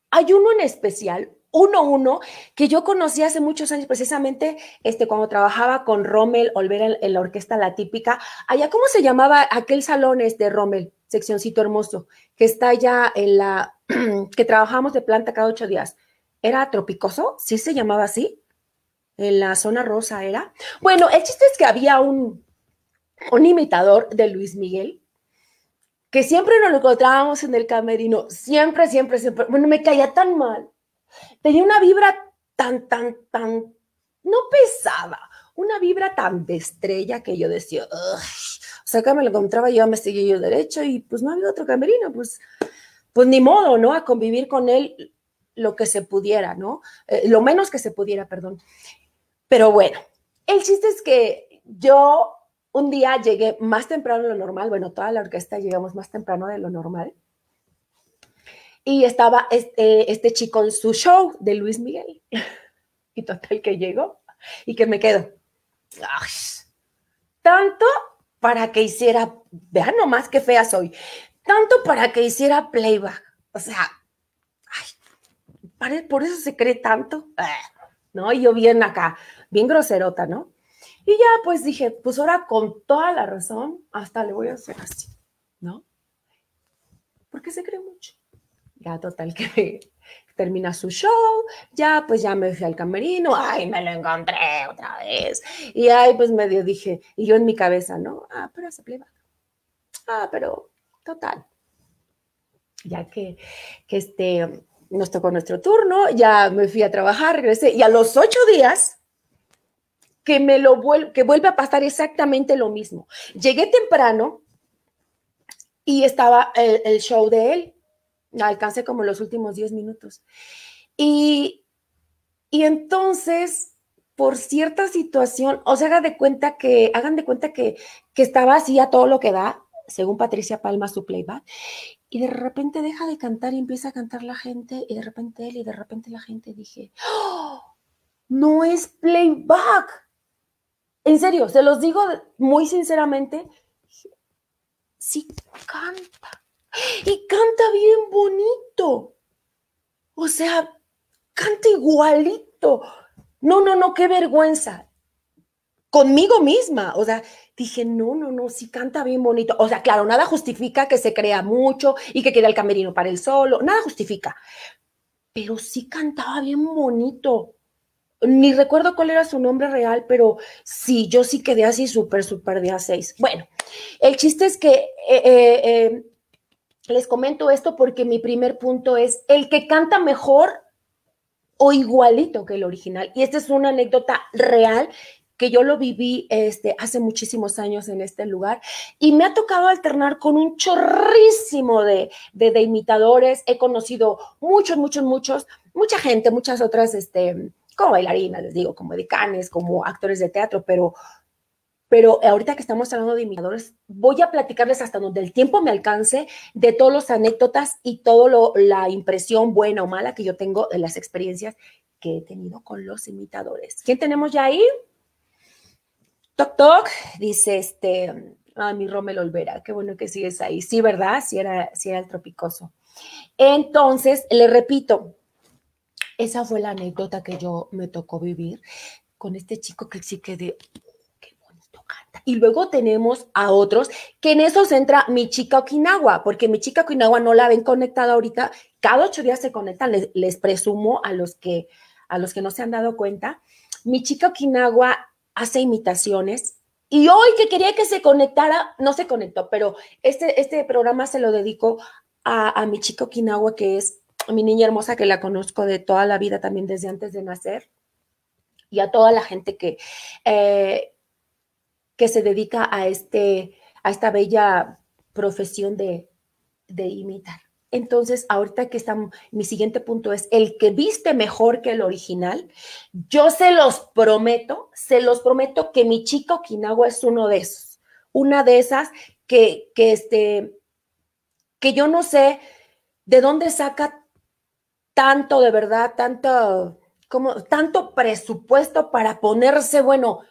Speaker 2: Hay uno en especial, uno uno, que yo conocí hace muchos años, precisamente este, cuando trabajaba con Rommel Olvera en, la orquesta La Típica. Allá, ¿cómo se llamaba aquel salón este Rommel? Seccioncito hermoso, que está allá en la, que trabajamos de planta cada ocho días. ¿Era Tropicoso? ¿Sí se llamaba así? En la zona rosa era. Bueno, el chiste es que había un, un imitador de Luis Miguel que siempre nos lo encontrábamos en el camerino, siempre, siempre, siempre. Bueno, me caía tan mal. Tenía una vibra tan, tan, tan, no pesada, una vibra tan de estrella que yo decía, o sea, que me lo encontraba, yo me seguía yo derecho y pues no había otro camerino, pues, pues ni modo, ¿no? A convivir con él lo que se pudiera, ¿no? Eh, lo menos que se pudiera, perdón. Pero bueno, el chiste es que yo un día llegué más temprano de lo normal, bueno, toda la orquesta llegamos más temprano de lo normal. Y estaba este, este chico en su show de Luis Miguel. Y total que llegó y que me quedo. tanto para que hiciera, vean nomás qué fea soy, tanto para que hiciera playback. O sea, ay, por eso se cree tanto. ¿no? Y yo bien acá, bien groserota, ¿no? Y ya pues dije, pues ahora con toda la razón, hasta le voy a hacer así, ¿no? Porque se cree mucho. Ya total que termina su show, ya pues ya me fui al camerino, ay, me lo encontré otra vez. Y ahí pues medio dije, y yo en mi cabeza, ¿no? Ah, pero se playback. Ah, pero total. Ya que, que este, nos tocó nuestro turno, ya me fui a trabajar, regresé y a los ocho días que me lo vuelve, que vuelve a pasar exactamente lo mismo. Llegué temprano y estaba el, show de él, alcancé como los últimos diez minutos. Y, y entonces, por cierta situación, o sea, hagan de cuenta que, hagan de cuenta que, que estaba así a todo lo que da, según Patricia Palma, su playback, y de repente deja de cantar y empieza a cantar la gente, y de repente él, y de repente la gente dije, ¡Oh! no es playback. En serio, se los digo muy sinceramente, sí canta. Y canta bien bonito. O sea, canta igualito. No, no, no, qué vergüenza conmigo misma. O sea, dije, no, no, no, sí canta bien bonito. O sea, claro, nada justifica que se crea mucho y que quede el camerino para él solo, nada justifica. Pero sí cantaba bien bonito. Ni recuerdo cuál era su nombre real, pero sí, yo sí quedé así súper, súper de a seis. Bueno, el chiste es que eh, eh, eh, les comento esto porque mi primer punto es el que canta mejor o igualito que el original. Y esta es una anécdota real que yo lo viví este, hace muchísimos años en este lugar y me ha tocado alternar con un chorrísimo de, de, imitadores. He conocido muchos, muchos, muchos, mucha gente, muchas otras, este, como bailarinas, les digo, como decanes, como actores de teatro, pero pero ahorita que estamos hablando de imitadores, voy a platicarles hasta donde el tiempo me alcance de todas las anécdotas y toda la impresión buena o mala que yo tengo de las experiencias que he tenido con los imitadores. ¿Quién tenemos ya ahí? Toc Toc, dice este, ah, mi Romel Olvera, qué bueno que sigues ahí. Sí, ¿verdad? Sí era, sí era el tropicoso. Entonces, le repito, esa fue la anécdota que yo me tocó vivir con este chico que sí que de y luego tenemos a otros que en esos entra mi chica Okinawa, porque mi chica Okinawa no la ven conectada ahorita, cada ocho días se conectan, les, presumo a los, que, a los que no se han dado cuenta. Mi chica Okinawa hace imitaciones y hoy que quería que se conectara, no se conectó, pero este, este programa se lo dedico a, mi chica Okinawa, que es mi niña hermosa que la conozco de toda la vida, también desde antes de nacer, y a toda la gente que, eh, que se dedica a, este, a esta bella profesión de, de imitar. Entonces, ahorita que estamos, mi siguiente punto es, el que viste mejor que el original, yo se los prometo, se los prometo que mi chico Okinawa es uno de esos, una de esas que, que, este, que yo no sé de dónde saca tanto, de verdad, tanto, como, tanto presupuesto para ponerse, bueno,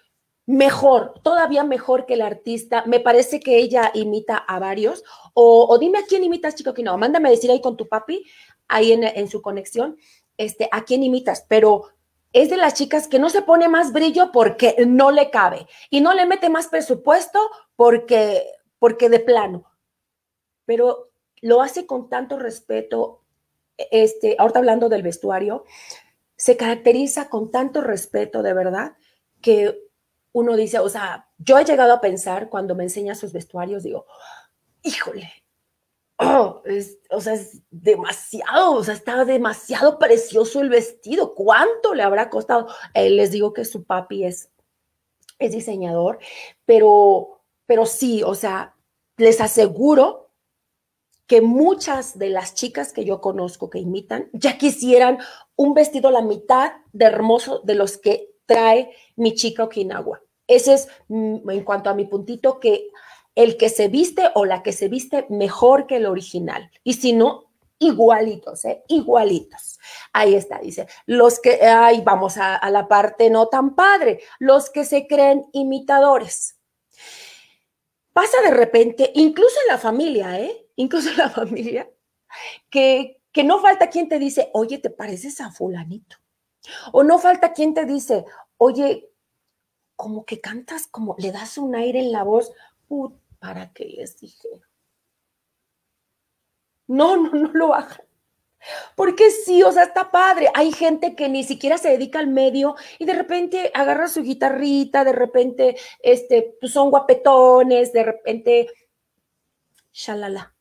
Speaker 2: mejor, todavía mejor que el artista. Me parece que ella imita a varios. O, dime a quién imitas, chico, que no. Mándame decir ahí con tu papi, ahí en, su conexión, este, a quién imitas. Pero es de las chicas que no se pone más brillo porque no le cabe y no le mete más presupuesto porque, porque de plano. Pero lo hace con tanto respeto. Este, ahorita hablando del vestuario, se caracteriza con tanto respeto, de verdad, que uno dice, o sea, yo he llegado a pensar cuando me enseña sus vestuarios, digo, híjole, oh, o sea, es demasiado, o sea, está demasiado precioso el vestido, ¿cuánto le habrá costado? Eh, les digo que su papi es, es diseñador, pero, pero sí, o sea, les aseguro que muchas de las chicas que yo conozco que imitan ya quisieran un vestido la mitad de hermoso de los que trae mi chica Okinawa. Ese es mm, en cuanto a mi puntito que el que se viste o la que se viste mejor que el original. Y si no, igualitos, ¿eh? Igualitos. Ahí está, dice. Los que, ay, vamos a, a la parte no tan padre, los que se creen imitadores. Pasa de repente, incluso en la familia, ¿eh? Incluso la familia, que, que no falta quien te dice, oye, ¿te pareces a fulanito? O no falta quien te dice, oye, como que cantas, como le das un aire en la voz, ¿para qué les dije? No, no, no lo hagan. Porque sí, o sea, está padre. Hay gente que ni siquiera se dedica al medio y de repente agarra su guitarrita, de repente este, pues son guapetones, de repente, shalala.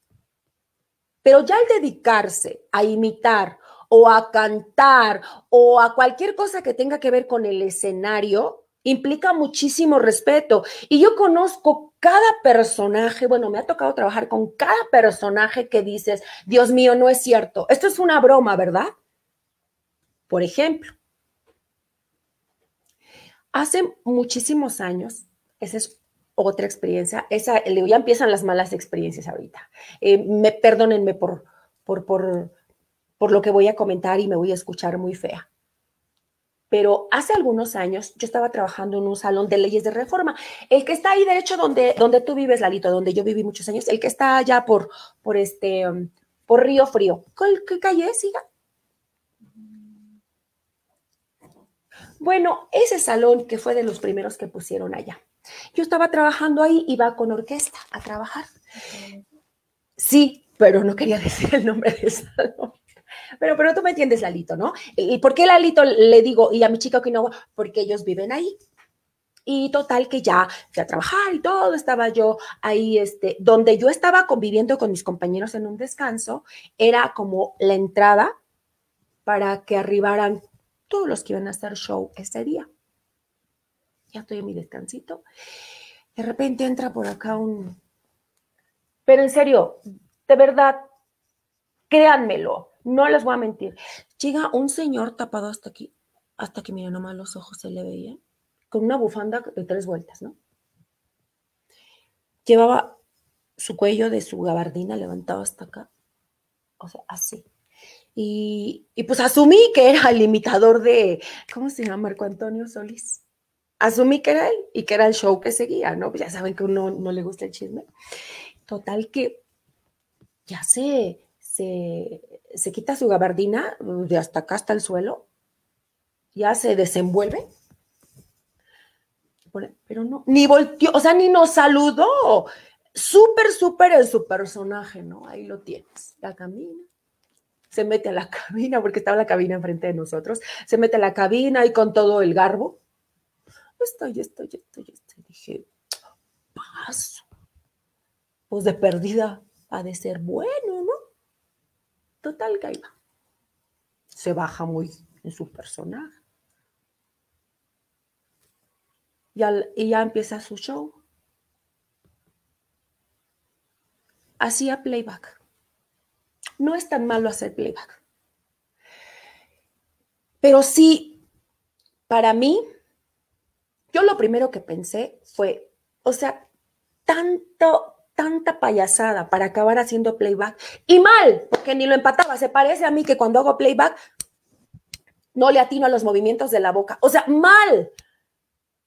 Speaker 2: Pero ya al dedicarse a imitar o a cantar o a cualquier cosa que tenga que ver con el escenario, implica muchísimo respeto. Y yo conozco cada personaje, bueno, me ha tocado trabajar con cada personaje que dices, Dios mío, no es cierto. Esto es una broma, ¿verdad? Por ejemplo, hace muchísimos años, esa es otra experiencia, esa, ya empiezan las malas experiencias ahorita. Eh, me, perdónenme por, por, por por lo que voy a comentar y me voy a escuchar muy fea. Pero hace algunos años yo estaba trabajando en un salón de leyes de reforma. El que está ahí derecho donde, donde tú vives, Lalito, donde yo viví muchos años, el que está allá por, por este, um, por Río Frío. ¿Qué, calle es, siga? Bueno, ese salón que fue de los primeros que pusieron allá. Yo estaba trabajando ahí, iba con orquesta a trabajar. Sí, pero no quería decir el nombre del salón. Pero, pero tú me entiendes, Lalito, ¿no? ¿Y por qué Lalito le digo, y a mi chica que no, porque ellos viven ahí? Y total que ya fui a trabajar y todo, estaba yo ahí, este, donde yo estaba conviviendo con mis compañeros en un descanso, era como la entrada para que arribaran todos los que iban a hacer show ese día. Ya estoy en mi descansito. De repente entra por acá un... Pero en serio, de verdad, créanmelo, no les voy a mentir. Llega un señor tapado hasta aquí, hasta que, mira, nomás los ojos se le veían, con una bufanda de tres vueltas, ¿no? llevaba su cuello de su gabardina levantado hasta acá. O sea, así. Y, pues asumí que era el imitador de, ¿cómo se llama? Marco Antonio Solís. Asumí que era él y que era el show que seguía, ¿no? Pues ya saben que uno no le gusta el chisme. Total que ya se, se, se quita su gabardina de hasta acá hasta el suelo, ya se desenvuelve pero no, ni volteó, o sea, ni nos saludó. Súper, súper en su personaje, ¿no? Ahí lo tienes. La camina, se mete a la cabina, porque estaba la cabina enfrente de nosotros, se mete a la cabina y con todo el garbo. Estoy, estoy, estoy, estoy. Dije, paso. Pues de perdida ha de ser bueno, ¿no? Total, que Se baja muy en su personaje. y, ya empieza su show. Hacía playback. No es tan malo hacer playback. Pero sí, para mí, yo lo primero que pensé fue, o sea, tanto, tanta payasada para acabar haciendo playback y mal, porque ni lo empataba. Se parece a mí que cuando hago playback no le atino a los movimientos de la boca. O sea, mal.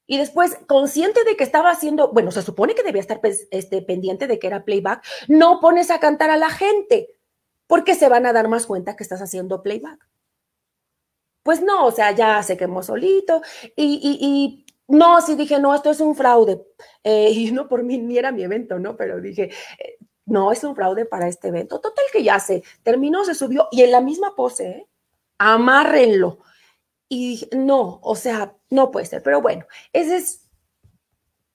Speaker 2: Y después, consciente de que estaba haciendo, bueno, se supone que debía estar pues, este, pendiente de que era playback, no pones a cantar a la gente, porque se van a dar más cuenta que estás haciendo playback. Pues no, o sea, ya se quemó solito y, no, sí dije, no, esto es un fraude. Eh, y no por mí ni era mi evento, ¿no? Pero dije, eh, no, es un fraude para este evento. Total que ya se terminó, se subió y en la misma pose, ¿eh? amárrenlo y no, o sea, no puede ser. Pero bueno, esa es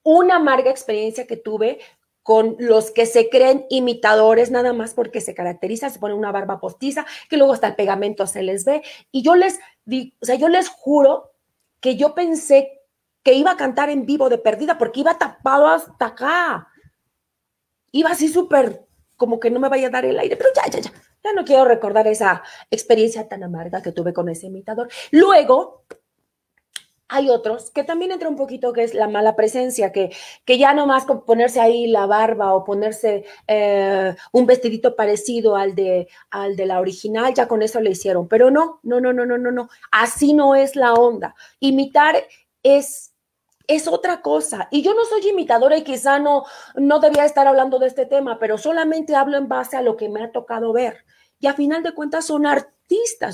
Speaker 2: una amarga experiencia que tuve con los que se creen imitadores nada más porque se caracteriza, se pone una barba postiza, que luego hasta el pegamento se les ve. Y yo les digo, o sea, yo les juro que yo pensé que iba a cantar en vivo de perdida porque iba tapado hasta acá. Iba así súper, como que no me vaya a dar el aire, pero ya, ya, ya. Ya no quiero recordar esa experiencia tan amarga que tuve con ese imitador. Luego, hay otros que también entra un poquito que es la mala presencia, que, que ya nomás con ponerse ahí la barba o ponerse eh, un vestidito parecido al de, al de la original, ya con eso le hicieron. Pero no, no, no, no, no, no, no. Así no es la onda. Imitar es es otra cosa. Y yo no soy imitadora y quizá no, no debía estar hablando de este tema, pero solamente hablo en base a lo que me ha tocado ver. Y a final de cuentas son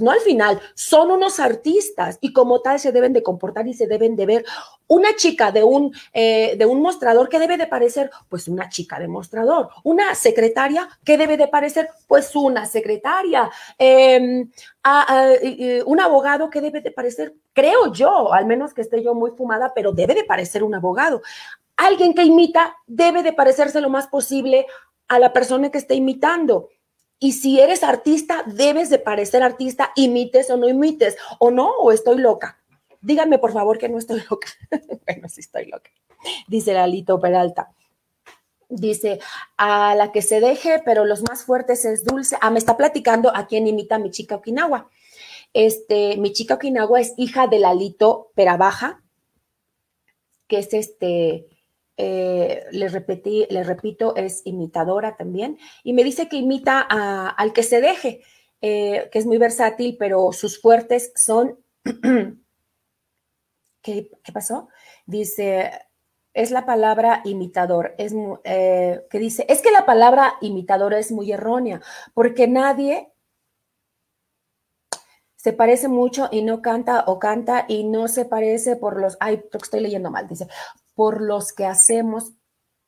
Speaker 2: no al final, son unos artistas y como tal se deben de comportar y se deben de ver. Una chica de un, eh, de un mostrador que debe de parecer, pues una chica de mostrador. Una secretaria que debe de parecer, pues una secretaria. Em, un abogado que debe de parecer, creo yo, al menos que esté yo muy fumada, pero debe de parecer un abogado. Alguien que imita debe de parecerse lo más posible a la persona que está imitando. Y si eres artista, debes de parecer artista, imites o no imites, o no, o estoy loca. Díganme por favor que no estoy loca. bueno, sí estoy loca. Dice Lalito Peralta. Dice, a la que se deje, pero los más fuertes es dulce. Ah, me está platicando a quien imita mi chica Okinawa. Este, mi chica Okinawa es hija de Lalito Perabaja, que es este, eh, le repetí, le repito, es imitadora también, y me dice que imita al que se deje, eh, que es muy versátil, pero sus fuertes son... ¿Qué, pasó? Dice, es la palabra imitador, es, eh, que dice, es que la palabra imitador es muy errónea, porque nadie se parece mucho y no canta o canta y no se parece por los, ay, que estoy leyendo mal, dice, por los que hacemos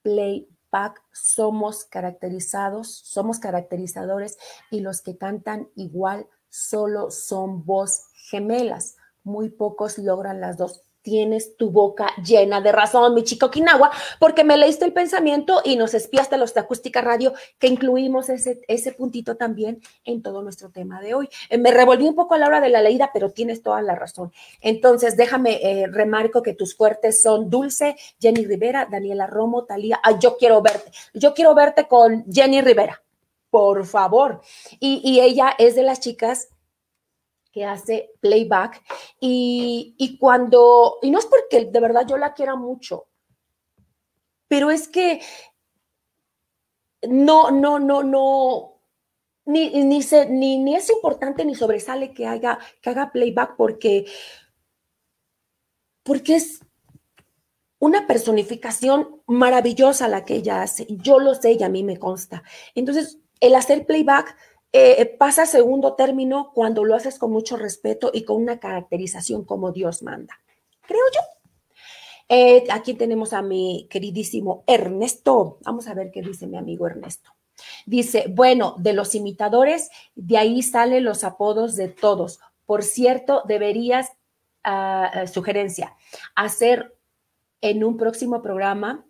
Speaker 2: playback somos caracterizados, somos caracterizadores y los que cantan igual solo son voz gemelas. Muy pocos logran las dos tienes tu boca llena de razón, mi chico Okinawa, porque me leíste el pensamiento y nos espiaste los de Acústica Radio, que incluimos ese, puntito también en todo nuestro tema de hoy. Eh, me revolví un poco a la hora de la leída, pero tienes toda la razón. Entonces, déjame eh, remarco que tus fuertes son Dulce, Jenny Rivera, Daniela Romo, Talía. Ay, yo quiero verte. Yo quiero verte con Jenny Rivera, por favor. Y ella es de las chicas que hace playback y, cuando, y no es porque de verdad yo la quiera mucho, pero es que no, no, no, no, ni, ni, ni, ni, es importante ni sobresale que haga, que haga playback porque, porque es una personificación maravillosa la que ella hace. Yo lo sé y a mí me consta. Entonces, el hacer playback eh, pasa segundo término cuando lo haces con mucho respeto y con una caracterización como Dios manda. Creo yo. Eh, aquí tenemos a mi queridísimo Ernesto. Vamos a ver qué dice mi amigo Ernesto. Dice, bueno, de los imitadores, de ahí salen los apodos de todos. Por cierto, deberías, uh, sugerencia, hacer en un próximo programa,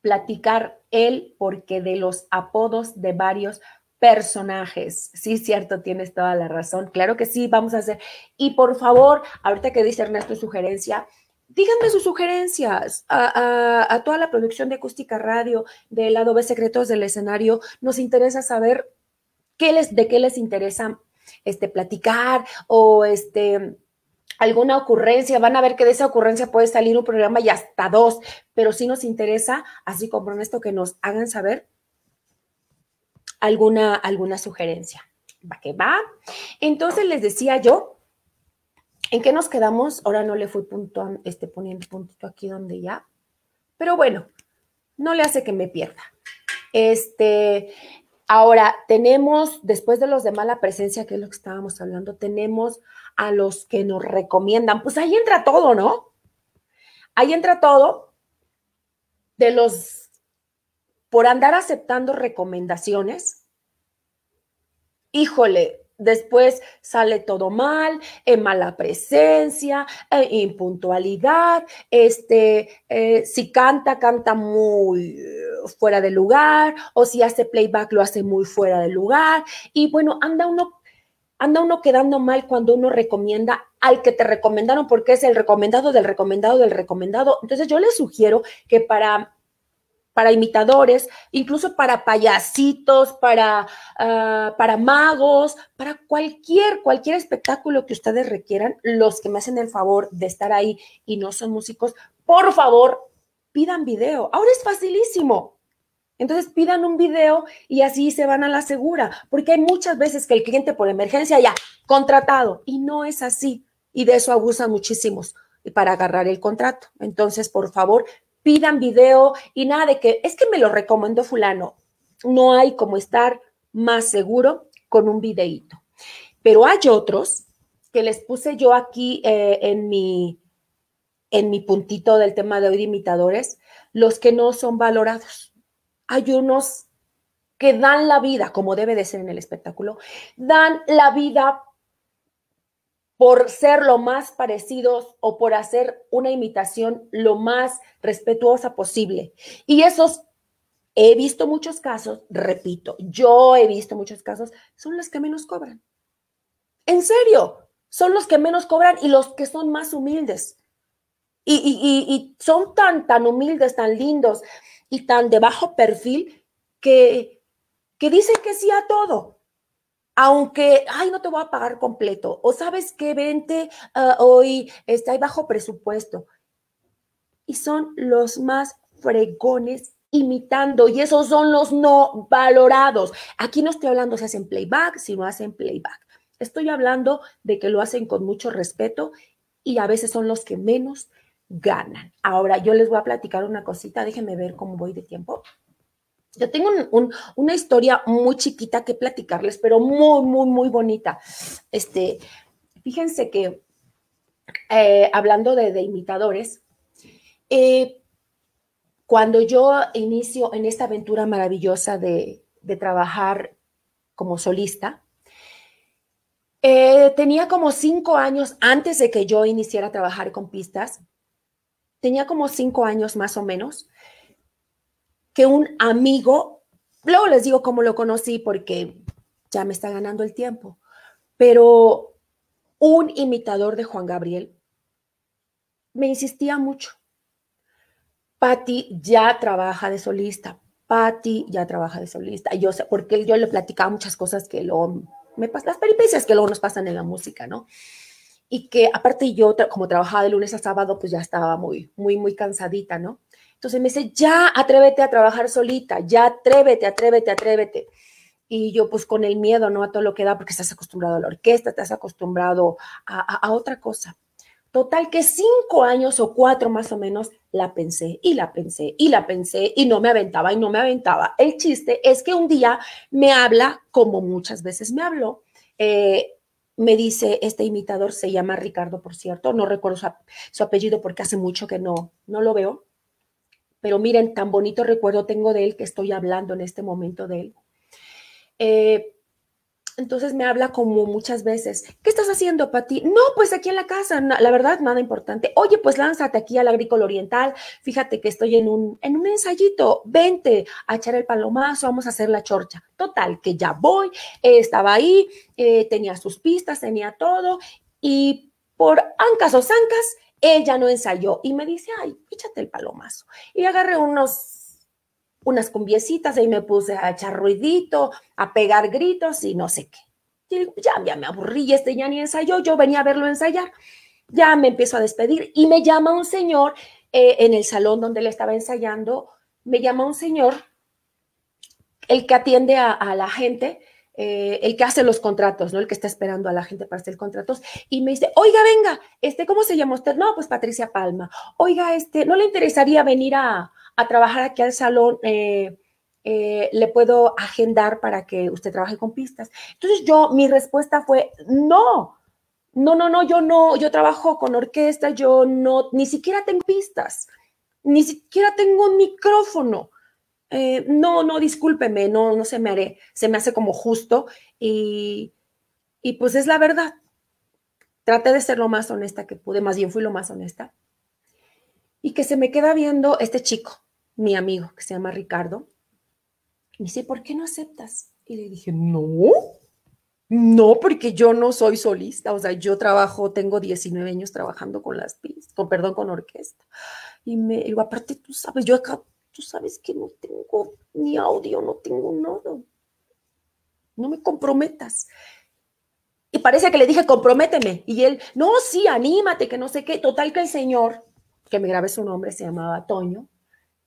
Speaker 2: platicar él, porque de los apodos de varios personajes. Sí, cierto, tienes toda la razón. Claro que sí, vamos a hacer. Y por favor, ahorita que dice Ernesto sugerencia, díganme sus sugerencias a, toda la producción de Acústica Radio, del lado B Secretos del Escenario. Nos interesa saber qué les, de qué les interesa este, platicar o este, alguna ocurrencia. Van a ver que de esa ocurrencia puede salir un programa y hasta dos, pero sí nos interesa, así como en esto, que nos hagan saber alguna, alguna sugerencia. ¿Va que va? Entonces les decía yo ¿En qué nos quedamos? Ahora no le fui punto, este, poniendo puntito aquí donde ya. Pero bueno, no le hace que me pierda. Este, ahora tenemos, después de los de mala presencia, que es lo que estábamos hablando, tenemos a los que nos recomiendan. Pues ahí entra todo, ¿no? Ahí entra todo de los, por andar aceptando recomendaciones. Híjole, Después sale todo mal, en mala presencia, impuntualidad, este, eh, si canta, canta muy fuera de lugar, o si hace playback, lo hace muy fuera de lugar. Y bueno, anda uno, anda uno quedando mal cuando uno recomienda al que te recomendaron, porque es el recomendado del recomendado del recomendado. Entonces yo les sugiero que para para imitadores, incluso para payasitos, para, ah, para magos, para cualquier, cualquier espectáculo que ustedes requieran, los que me hacen el favor de estar ahí y no son músicos, por favor, pidan video. Ahora es facilísimo. Entonces pidan un video y así se van a la segura, porque hay muchas veces que el cliente por emergencia ya contratado y no es así y de eso abusan muchísimos para agarrar el contrato. Entonces, por favor, pidan video y nada de que es que me lo recomendó fulano. No hay como estar más seguro con un videíto. Pero hay otros que les puse yo aquí eh, en, mi, en mi puntito del tema de hoy imitadores, los que no son valorados. Hay unos que dan la vida, como debe de ser en el espectáculo, dan la vida por ser lo más parecidos o por hacer una imitación lo más respetuosa posible. Y esos, he visto muchos casos, repito, yo he visto muchos casos, son los que menos cobran. En serio, son los que menos cobran y los que son más humildes. Y, son tan, tan humildes, tan lindos y tan de bajo perfil que, que dicen que sí a todo aunque, ay, no te voy a pagar completo, o sabes que vente ah, hoy, está ahí bajo presupuesto. Y son los más fregones imitando, y esos son los no valorados. Aquí no estoy hablando si hacen playback, si no hacen playback. Estoy hablando de que lo hacen con mucho respeto y a veces son los que menos ganan. Ahora, yo les voy a platicar una cosita, déjenme ver cómo voy de tiempo. Yo tengo una historia muy chiquita que platicarles, pero muy, muy, muy bonita. Este, fíjense que eh, hablando de, imitadores, eh, cuando yo inicio en esta aventura maravillosa de, trabajar como solista, eh, tenía como cinco años antes de que yo iniciara a trabajar con pistas, tenía como cinco años más o menos que un amigo, luego les digo cómo lo conocí porque ya me está ganando el tiempo, pero un imitador de Juan Gabriel me insistía mucho. Patti ya trabaja de solista. Patti ya trabaja de solista. Yo sé, porque yo le platicaba muchas cosas que luego me pasan, las peripecias que luego nos pasan en la música, ¿no? Y que aparte yo, como trabajaba de lunes a sábado, pues ya estaba muy, muy, muy cansadita, ¿no? Entonces me dice, ya atrévete a trabajar solita, ya atrévete, atrévete, atrévete. Y yo pues con el miedo, ¿no? A todo lo que da, porque estás acostumbrado a la orquesta, estás acostumbrado a, otra cosa. Total que cinco años o cuatro más o menos la pensé y la pensé y la pensé y no me aventaba y no me aventaba. El chiste es que un día me habla, como muchas veces me habló, eh, me dice, este imitador se llama Ricardo, por cierto, no recuerdo su, apellido porque hace mucho que no, no lo veo, pero miren, tan bonito recuerdo tengo de él que estoy hablando en este momento de él. Eh, entonces me habla como muchas veces, ¿qué estás haciendo, Pati? No, pues aquí en la casa, la verdad, nada importante. Oye, pues lánzate aquí al agrícola oriental, fíjate que estoy en un, en un ensayito, vente a echar el palomazo, vamos a hacer la chorcha. Total, que ya voy, estaba ahí, eh, tenía sus pistas, tenía todo, y por ancas o zancas, él ya no ensayó y me dice, ay, échate el palomazo. Y agarré unos, unas cumbiecitas y me puse a echar ruidito, a pegar gritos y no sé qué. Ya, ya me aburrí, este ya ni ensayó, yo venía a verlo ensayar. Ya me empiezo a despedir y me llama un señor eh, en el salón donde él estaba ensayando, me llama un señor, el que atiende a la gente, eh, el que hace los contratos, ¿no? El que está esperando a la gente para hacer contratos, y me dice, oiga, venga, este, ¿cómo se llama usted? No, pues Patricia Palma. Oiga, este, ¿no le interesaría venir a, trabajar aquí al salón? Eh, eh, le puedo agendar para que usted trabaje con pistas. Entonces yo, mi respuesta fue, no, no, no, no, yo no, yo trabajo con orquesta, yo no, ni siquiera tengo pistas, ni siquiera tengo un micrófono. Eh, no, no, discúlpeme, no, no se me haré, se me hace como justo y, y pues es la verdad. Traté de ser lo más honesta que pude, más bien fui lo más honesta. Y que se me queda viendo este chico, mi amigo, que se llama Ricardo. Y dice, ¿por qué no aceptas? Y le dije, no, no, porque yo no soy solista, o sea, yo trabajo, tengo 19 años trabajando con las pistas, con, perdón, con orquesta. Y me digo, aparte tú sabes, yo acá tú sabes que no tengo ni audio, no tengo nada. No me comprometas. Y parece que le dije, comprométeme. Y él, no, sí, anímate, que no sé qué. Total que el señor, que me grabé su nombre, se llamaba Toño,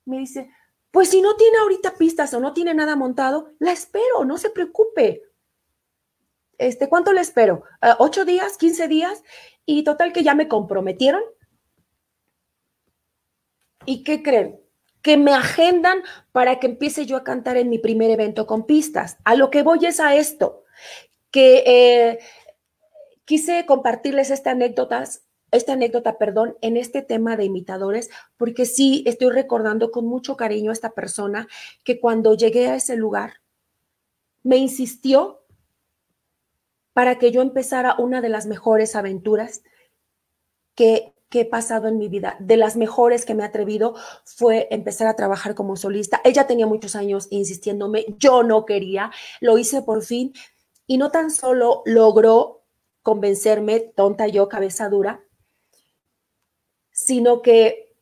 Speaker 2: me dice, pues si no tiene ahorita pistas o no tiene nada montado, la espero, no se preocupe. Este, ¿cuánto le espero? Ah, ¿Ocho días? ¿Quince días? Y total que ya me comprometieron. ¿Y qué creen? Que me agendan para que empiece yo a cantar en mi primer evento con pistas. A lo que voy es a esto, que eh, quise compartirles esta anécdota, esta anécdota, perdón, en este tema de imitadores, porque sí estoy recordando con mucho cariño a esta persona que cuando llegué a ese lugar me insistió para que yo empezara una de las mejores aventuras que que he pasado en mi vida, de las mejores que me he atrevido, fue empezar a trabajar como solista. Ella tenía muchos años insistiéndome, yo no quería, lo hice por fin y no tan solo logró convencerme, tonta yo, cabeza dura, sino que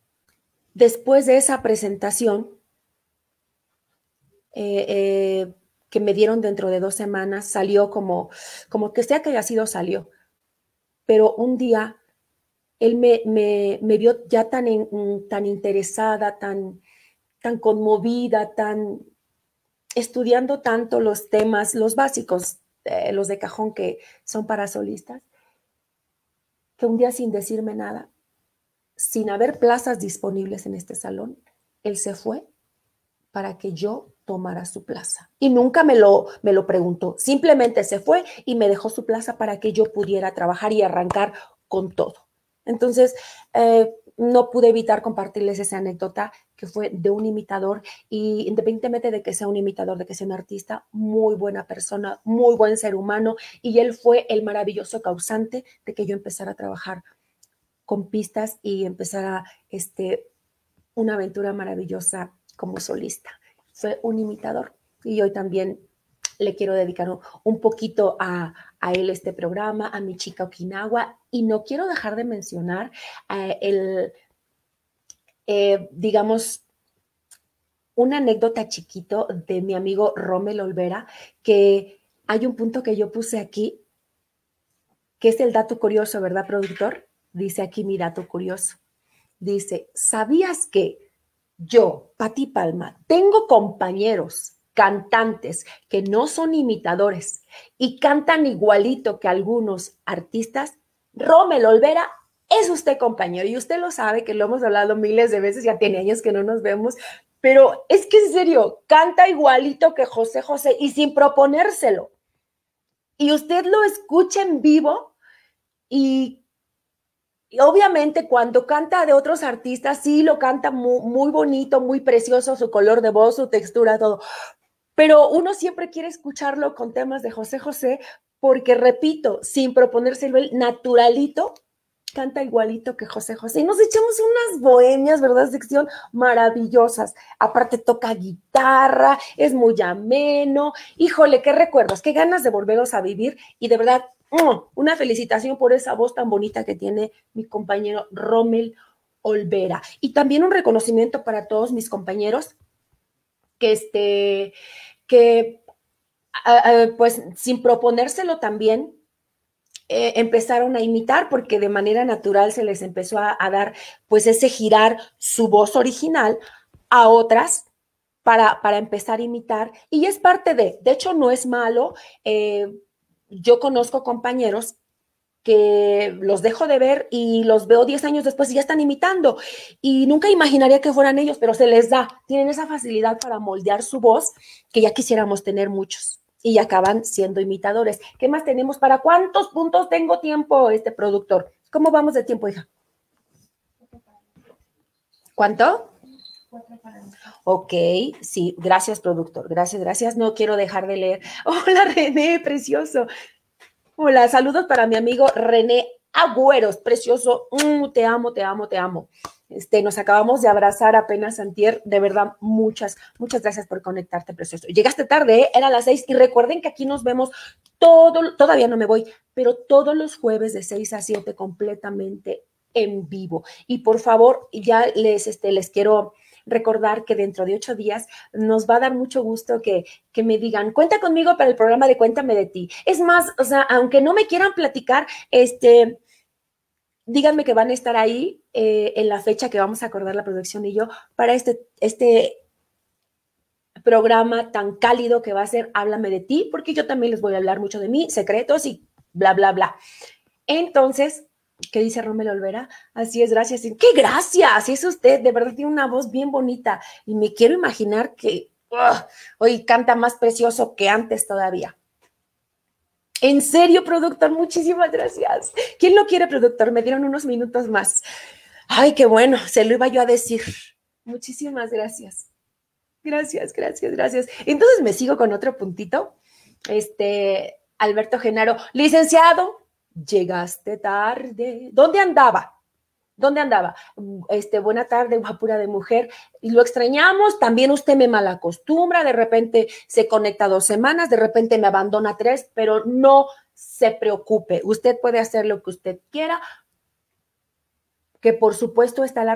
Speaker 2: después de esa presentación eh, eh, que me dieron dentro de dos semanas, salió como, como que sea que haya sido, salió. Pero un día él me, vio ya tan, tan interesada, tan, tan conmovida, tan estudiando tanto los temas, los básicos, eh, los de cajón que son para solistas, que un día sin decirme nada, sin haber plazas disponibles en este salón, él se fue para que yo tomara su plaza. Y nunca me lo, me lo preguntó, simplemente se fue y me dejó su plaza para que yo pudiera trabajar y arrancar con todo. Entonces, eh, no pude evitar compartirles esa anécdota que fue de un imitador y independientemente de que sea un imitador, de que sea un artista, muy buena persona, muy buen ser humano y él fue el maravilloso causante de que yo empezara a trabajar con pistas y empezara este, una aventura maravillosa como solista. Fue un imitador y hoy también le quiero dedicar un poquito a, él este programa, a mi chica Okinawa, y no quiero dejar de mencionar eh, el, eh, digamos, una anécdota chiquito de mi amigo Rommel Olvera, que hay un punto que yo puse aquí, que es el dato curioso, ¿verdad, productor? Dice aquí mi dato curioso. Dice, ¿sabías que yo, Pati Palma, tengo compañeros cantantes que no son imitadores y cantan igualito que algunos artistas, Rommel Olvera es usted compañero y usted lo sabe que lo hemos hablado miles de veces, ya tiene años que no nos vemos, pero es que en serio, canta igualito que José José y sin proponérselo. Y usted lo escucha en vivo y, obviamente cuando canta de otros artistas, sí lo canta muy, muy bonito, muy precioso, su color de voz, su textura, todo. Pero uno siempre quiere escucharlo con temas de José José porque, repito, sin proponérselo el naturalito, canta igualito que José José. Y nos echamos unas bohemias, ¿verdad? Sección maravillosas. Aparte toca guitarra, es muy ameno. Híjole, qué recuerdos, qué ganas de volverlos a vivir. Y de verdad, una felicitación por esa voz tan bonita que tiene mi compañero Rommel Olvera. Y también un reconocimiento para todos mis compañeros que, este, que pues sin proponérselo también, eh, empezaron a imitar porque de manera natural se les empezó a, dar pues ese girar su voz original a otras para, para, empezar a imitar. Y es parte de, de hecho no es malo, eh, yo conozco compañeros que los dejo de ver y los veo 10 años después y ya están imitando. Y nunca imaginaría que fueran ellos, pero se les da. Tienen esa facilidad para moldear su voz que ya quisiéramos tener muchos y acaban siendo imitadores. ¿Qué más tenemos? ¿Para cuántos puntos tengo tiempo, este productor? ¿Cómo vamos de tiempo, hija? ¿Cuánto? Ok, sí, gracias, productor. Gracias, gracias. No quiero dejar de leer. Hola, René, precioso. Hola, saludos para mi amigo René Agüeros, precioso. Mm, te amo, te amo, te amo. Este, nos acabamos de abrazar apenas antier, de verdad, muchas, muchas gracias por conectarte, precioso. Llegaste tarde, ¿eh? era las seis, y recuerden que aquí nos vemos todo, todavía no me voy, pero todos los jueves de seis a siete completamente en vivo. Y por favor, ya les, este, les quiero recordar que dentro de ocho días nos va a dar mucho gusto que, que, me digan, cuenta conmigo para el programa de Cuéntame de ti. Es más, o sea, aunque no me quieran platicar, este, díganme que van a estar ahí eh, en la fecha que vamos a acordar la producción y yo para este, este programa tan cálido que va a ser Háblame de ti, porque yo también les voy a hablar mucho de mí, secretos y bla, bla, bla. Entonces, ¿qué dice Romero Olvera? Así es, gracias. ¡Qué gracias! Es usted, de verdad tiene una voz bien bonita y me quiero imaginar que hoy canta más precioso que antes todavía. En serio, productor, muchísimas gracias. ¿Quién lo quiere, productor? Me dieron unos minutos más. Ay, qué bueno, se lo iba yo a decir. Muchísimas gracias. Gracias, gracias, gracias. Entonces me sigo con otro puntito. Este, Alberto Genaro, licenciado, llegaste tarde. ¿Dónde andaba? ¿Dónde andaba? Este, buena tarde, guapura de mujer. Lo extrañamos, también usted me malacostumbra, de repente se conecta dos semanas, de repente me abandona tres, pero no se preocupe. Usted puede hacer lo que usted quiera, que por supuesto está la,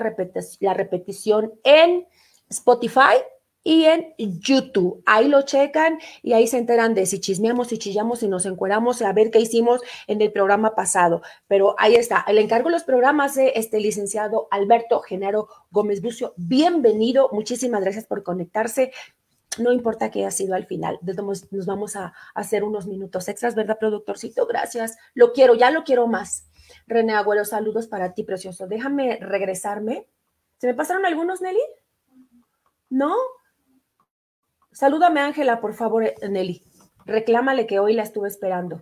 Speaker 2: la repetición en Spotify y en YouTube. Ahí lo checan y ahí se enteran de si chismeamos, y chillamos, y nos encueramos, a ver qué hicimos en el programa pasado. Pero ahí está. El encargo de los programas de este licenciado Alberto Genaro Gómez Bucio. Bienvenido. Muchísimas gracias por conectarse. No importa que haya sido al final, nos vamos a hacer unos minutos extras, ¿verdad, productorcito? Gracias. Lo quiero, ya lo quiero más. René Agüero, saludos para ti, precioso. Déjame regresarme. ¿Se me pasaron algunos, Nelly? ¿No? Salúdame, Ángela, por favor, eh, Nelly. Reclámale que hoy la estuve esperando.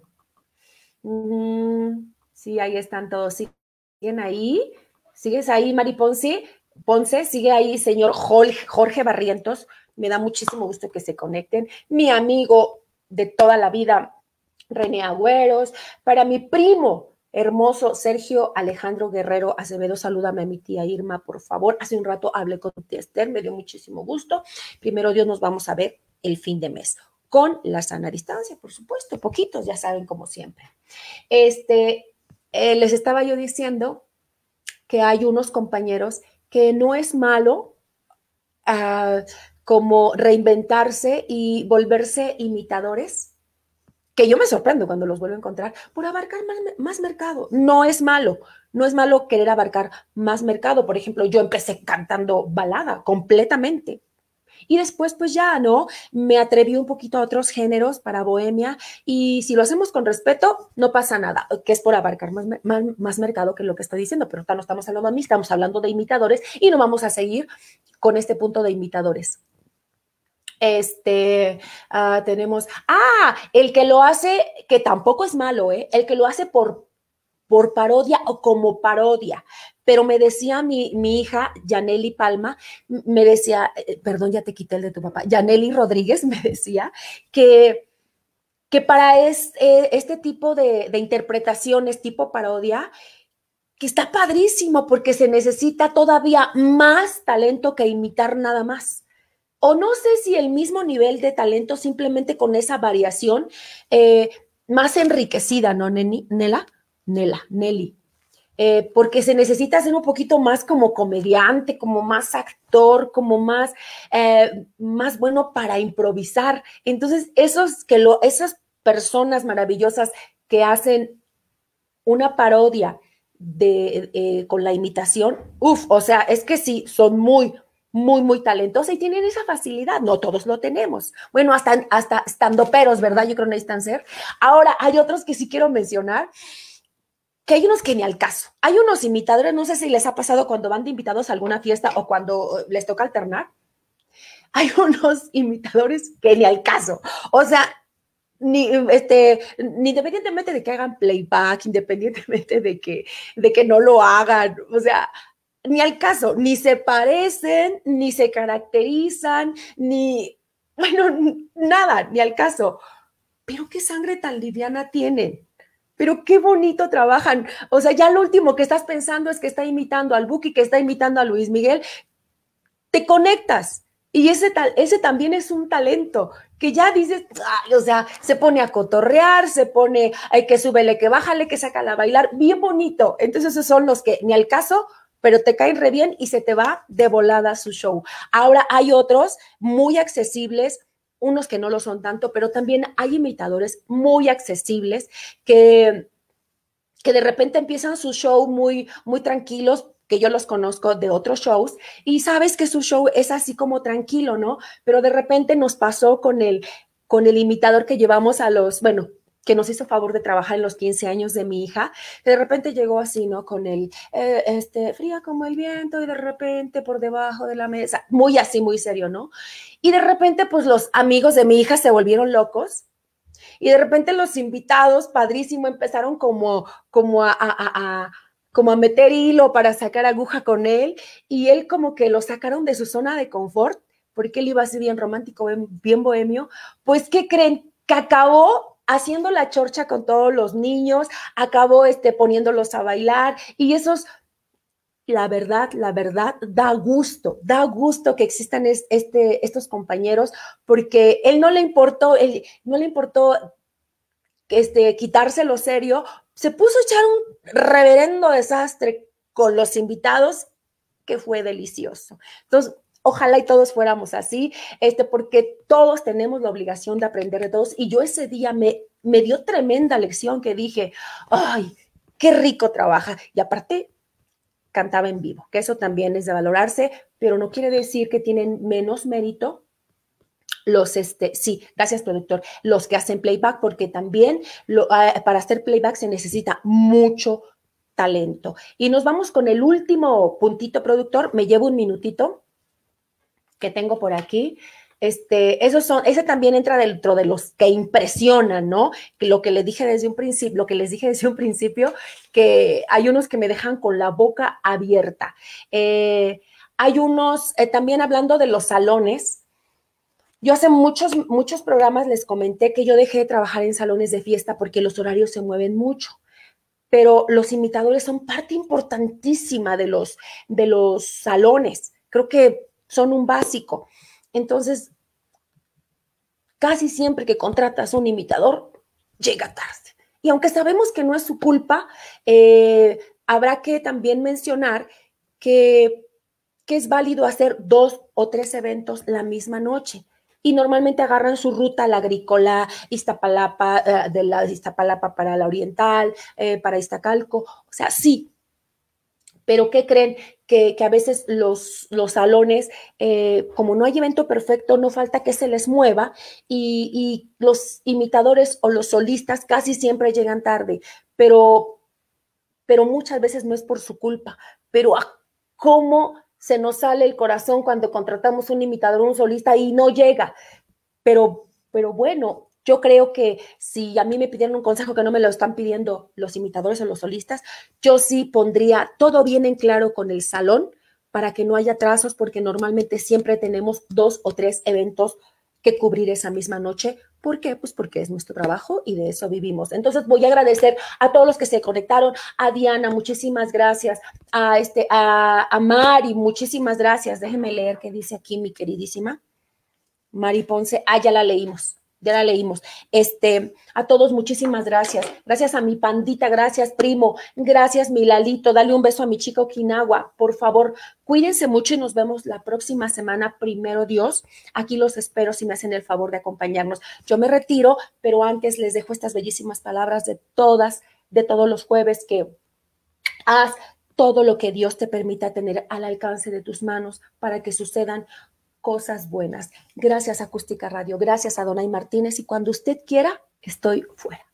Speaker 2: sí, ahí están todos. ¿Siguen ahí? ¿Sigues ahí, Mari Ponce? Ponce, sigue ahí, señor Jorge Barrientos. Me da muchísimo gusto que se conecten. Mi amigo de toda la vida, René Agüeros. Para mi primo, hermoso Sergio Alejandro Guerrero Acevedo, salúdame a mi tía Irma, por favor. Hace un rato hablé con tía me dio muchísimo gusto. Primero Dios, nos vamos a ver el fin de mes con la sana distancia, por supuesto, poquitos, ya saben, como siempre. Este, eh, les estaba yo diciendo que hay unos compañeros que no es malo ah, como reinventarse y volverse imitadores que yo me sorprendo cuando los vuelvo a encontrar, por abarcar más, mercado. No es malo, No es malo querer abarcar más mercado. Por ejemplo, yo empecé cantando balada completamente. Y después, pues ya, ¿no? Me atreví un poquito a otros géneros para bohemia y si lo hacemos con respeto, no pasa nada, que es por abarcar más, más, mercado que lo que estoy diciendo, pero no estamos hablando de mí, estamos hablando de imitadores y no vamos a seguir con este punto de imitadores. Este, ah, tenemos, ah, el que lo hace, que tampoco es malo, ¿eh? El que lo hace por, por parodia o como parodia. Pero me decía mi, mi hija, Yaneli Palma, me decía, eh, perdón, ya te quité el de tu papá, Yaneli Rodríguez me decía que, que para este, este tipo de, de interpretaciones tipo parodia, que está padrísimo porque se necesita todavía más talento que imitar nada más o no sé si el mismo nivel de talento simplemente con esa variación eh, más enriquecida, ¿no, Nela? Nela, Nelly. Eh, porque se necesita ser un poquito más como comediante, como más actor, como más, eh, más bueno para improvisar. Entonces, esos que lo, esas personas maravillosas que hacen una parodia de, con la imitación, uff, o sea, es que sí, son muy, muy, muy talentosa y tienen esa facilidad. No todos lo tenemos. Bueno, hasta, hasta estando peros, ¿verdad? Yo creo que necesitan ser. Ahora, hay otros que sí quiero mencionar, que hay unos que ni al caso. Hay unos imitadores, no sé si les ha pasado cuando van de invitados a alguna fiesta o cuando les toca alternar. Hay unos imitadores que ni al caso. O sea, ni, este, ni independientemente de que hagan playback, independientemente de que, de que no lo hagan, o sea, ni al caso, ni se parecen, ni se caracterizan, ni, bueno, nada, ni al caso. Pero qué sangre tan liviana tienen. Pero qué bonito trabajan. O sea, ya lo último que estás pensando es que está imitando al Buki, que está imitando a Luis Miguel. Te conectas. Y ese, tal, ese también es un talento que ya dices, o sea, se pone a cotorrear, se pone, hay que súbele, que bájale, que saca a bailar, bien bonito. Entonces esos son los que ni al caso pero te caen re bien y se te va de volada su show. Ahora hay otros muy accesibles, unos que no lo son tanto, pero también hay imitadores muy accesibles que, que de repente empiezan su show muy, muy tranquilos, que yo los conozco de otros shows, y sabes que su show es así como tranquilo, ¿no? Pero de repente nos pasó con el, con el imitador que llevamos a los, bueno, que nos hizo favor de trabajar en los 15 años de mi hija, que de repente llegó así, ¿no? Con el, eh, este, fría como el viento y de repente por debajo de la mesa, muy así, muy serio, ¿no? Y de repente, pues los amigos de mi hija se volvieron locos y de repente los invitados, padrísimo, empezaron como, como a, a, como a meter hilo para sacar aguja con él y él como que lo sacaron de su zona de confort porque él iba así bien romántico, bien bohemio, pues ¿qué creen? Que acabó haciendo la chorcha con todos los niños, acabó este, poniéndolos a bailar y esos, la verdad, la verdad, da gusto, da gusto que existan este, estos compañeros porque él no le importó, él, no le importó este, quitárselo serio, se puso a echar un reverendo desastre con los invitados que fue delicioso. Entonces, Ojalá y todos fuéramos así, este, porque todos tenemos la obligación de aprender de todos. Y yo ese día me, me dio tremenda lección que dije, ay, qué rico trabaja. Y aparte, cantaba en vivo, que eso también es de valorarse, pero no quiere decir que tienen menos mérito los, este, sí, gracias productor, los que hacen playback, porque también ah, para hacer playback se necesita mucho talento. Y nos vamos con el último puntito, productor, me llevo un minutito que tengo por aquí. Este, esos son, ese también entra dentro de los que impresionan, ¿no? Lo que les dije desde un principio, lo que les dije desde un principio, que hay unos que me dejan con la boca abierta. Eh, hay unos, eh, también hablando de los salones, yo hace muchos, muchos programas les comenté que yo dejé de trabajar en salones de fiesta porque los horarios se mueven mucho pero los imitadores son parte importantísima de los, de los salones. Creo que son un básico. Entonces, casi siempre que contratas un imitador, llega tarde. Y aunque sabemos que no es su culpa, eh, habrá que también mencionar que, que es válido hacer dos o tres eventos la misma noche y normalmente agarran su ruta la agrícola, Iztapalapa, eh, de la Iztapalapa para la oriental, eh, para Iztacalco. O sea, sí, Pero ¿qué creen? Que, a veces los, los salones, eh, como no hay evento perfecto, no falta que se les mueva y, y los imitadores o los solistas casi siempre llegan tarde, pero, pero muchas veces no es por su culpa, pero a cómo se nos sale el corazón cuando contratamos un imitador, un solista y no llega. Pero, pero bueno, yo creo que si a mí me pidieran un consejo que no me lo están pidiendo los imitadores o los solistas, yo sí pondría todo bien en claro con el salón para que no haya trazos, porque normalmente siempre tenemos dos o tres eventos que cubrir esa misma noche. ¿Por qué? Pues porque es nuestro trabajo y de eso vivimos. Entonces voy a agradecer a todos los que se conectaron, a Diana, muchísimas gracias, a este, a, a Mari, muchísimas gracias. Déjenme leer qué dice aquí mi queridísima. Mari Ponce, ah, ya la leímos ya la leímos. Este, a todos muchísimas gracias. Gracias a mi pandita, gracias primo, gracias mi Lalito, dale un beso a mi chico Okinawa, por favor, cuídense mucho y nos vemos la próxima semana, primero Dios. Aquí los espero si me hacen el favor de acompañarnos. Yo me retiro, pero antes les dejo estas bellísimas palabras de todas, de todos los jueves que haz todo lo que Dios te permita tener al alcance de tus manos para que sucedan cosas buenas. Gracias Acústica Radio, gracias a Donay Martínez y cuando usted quiera, estoy fuera.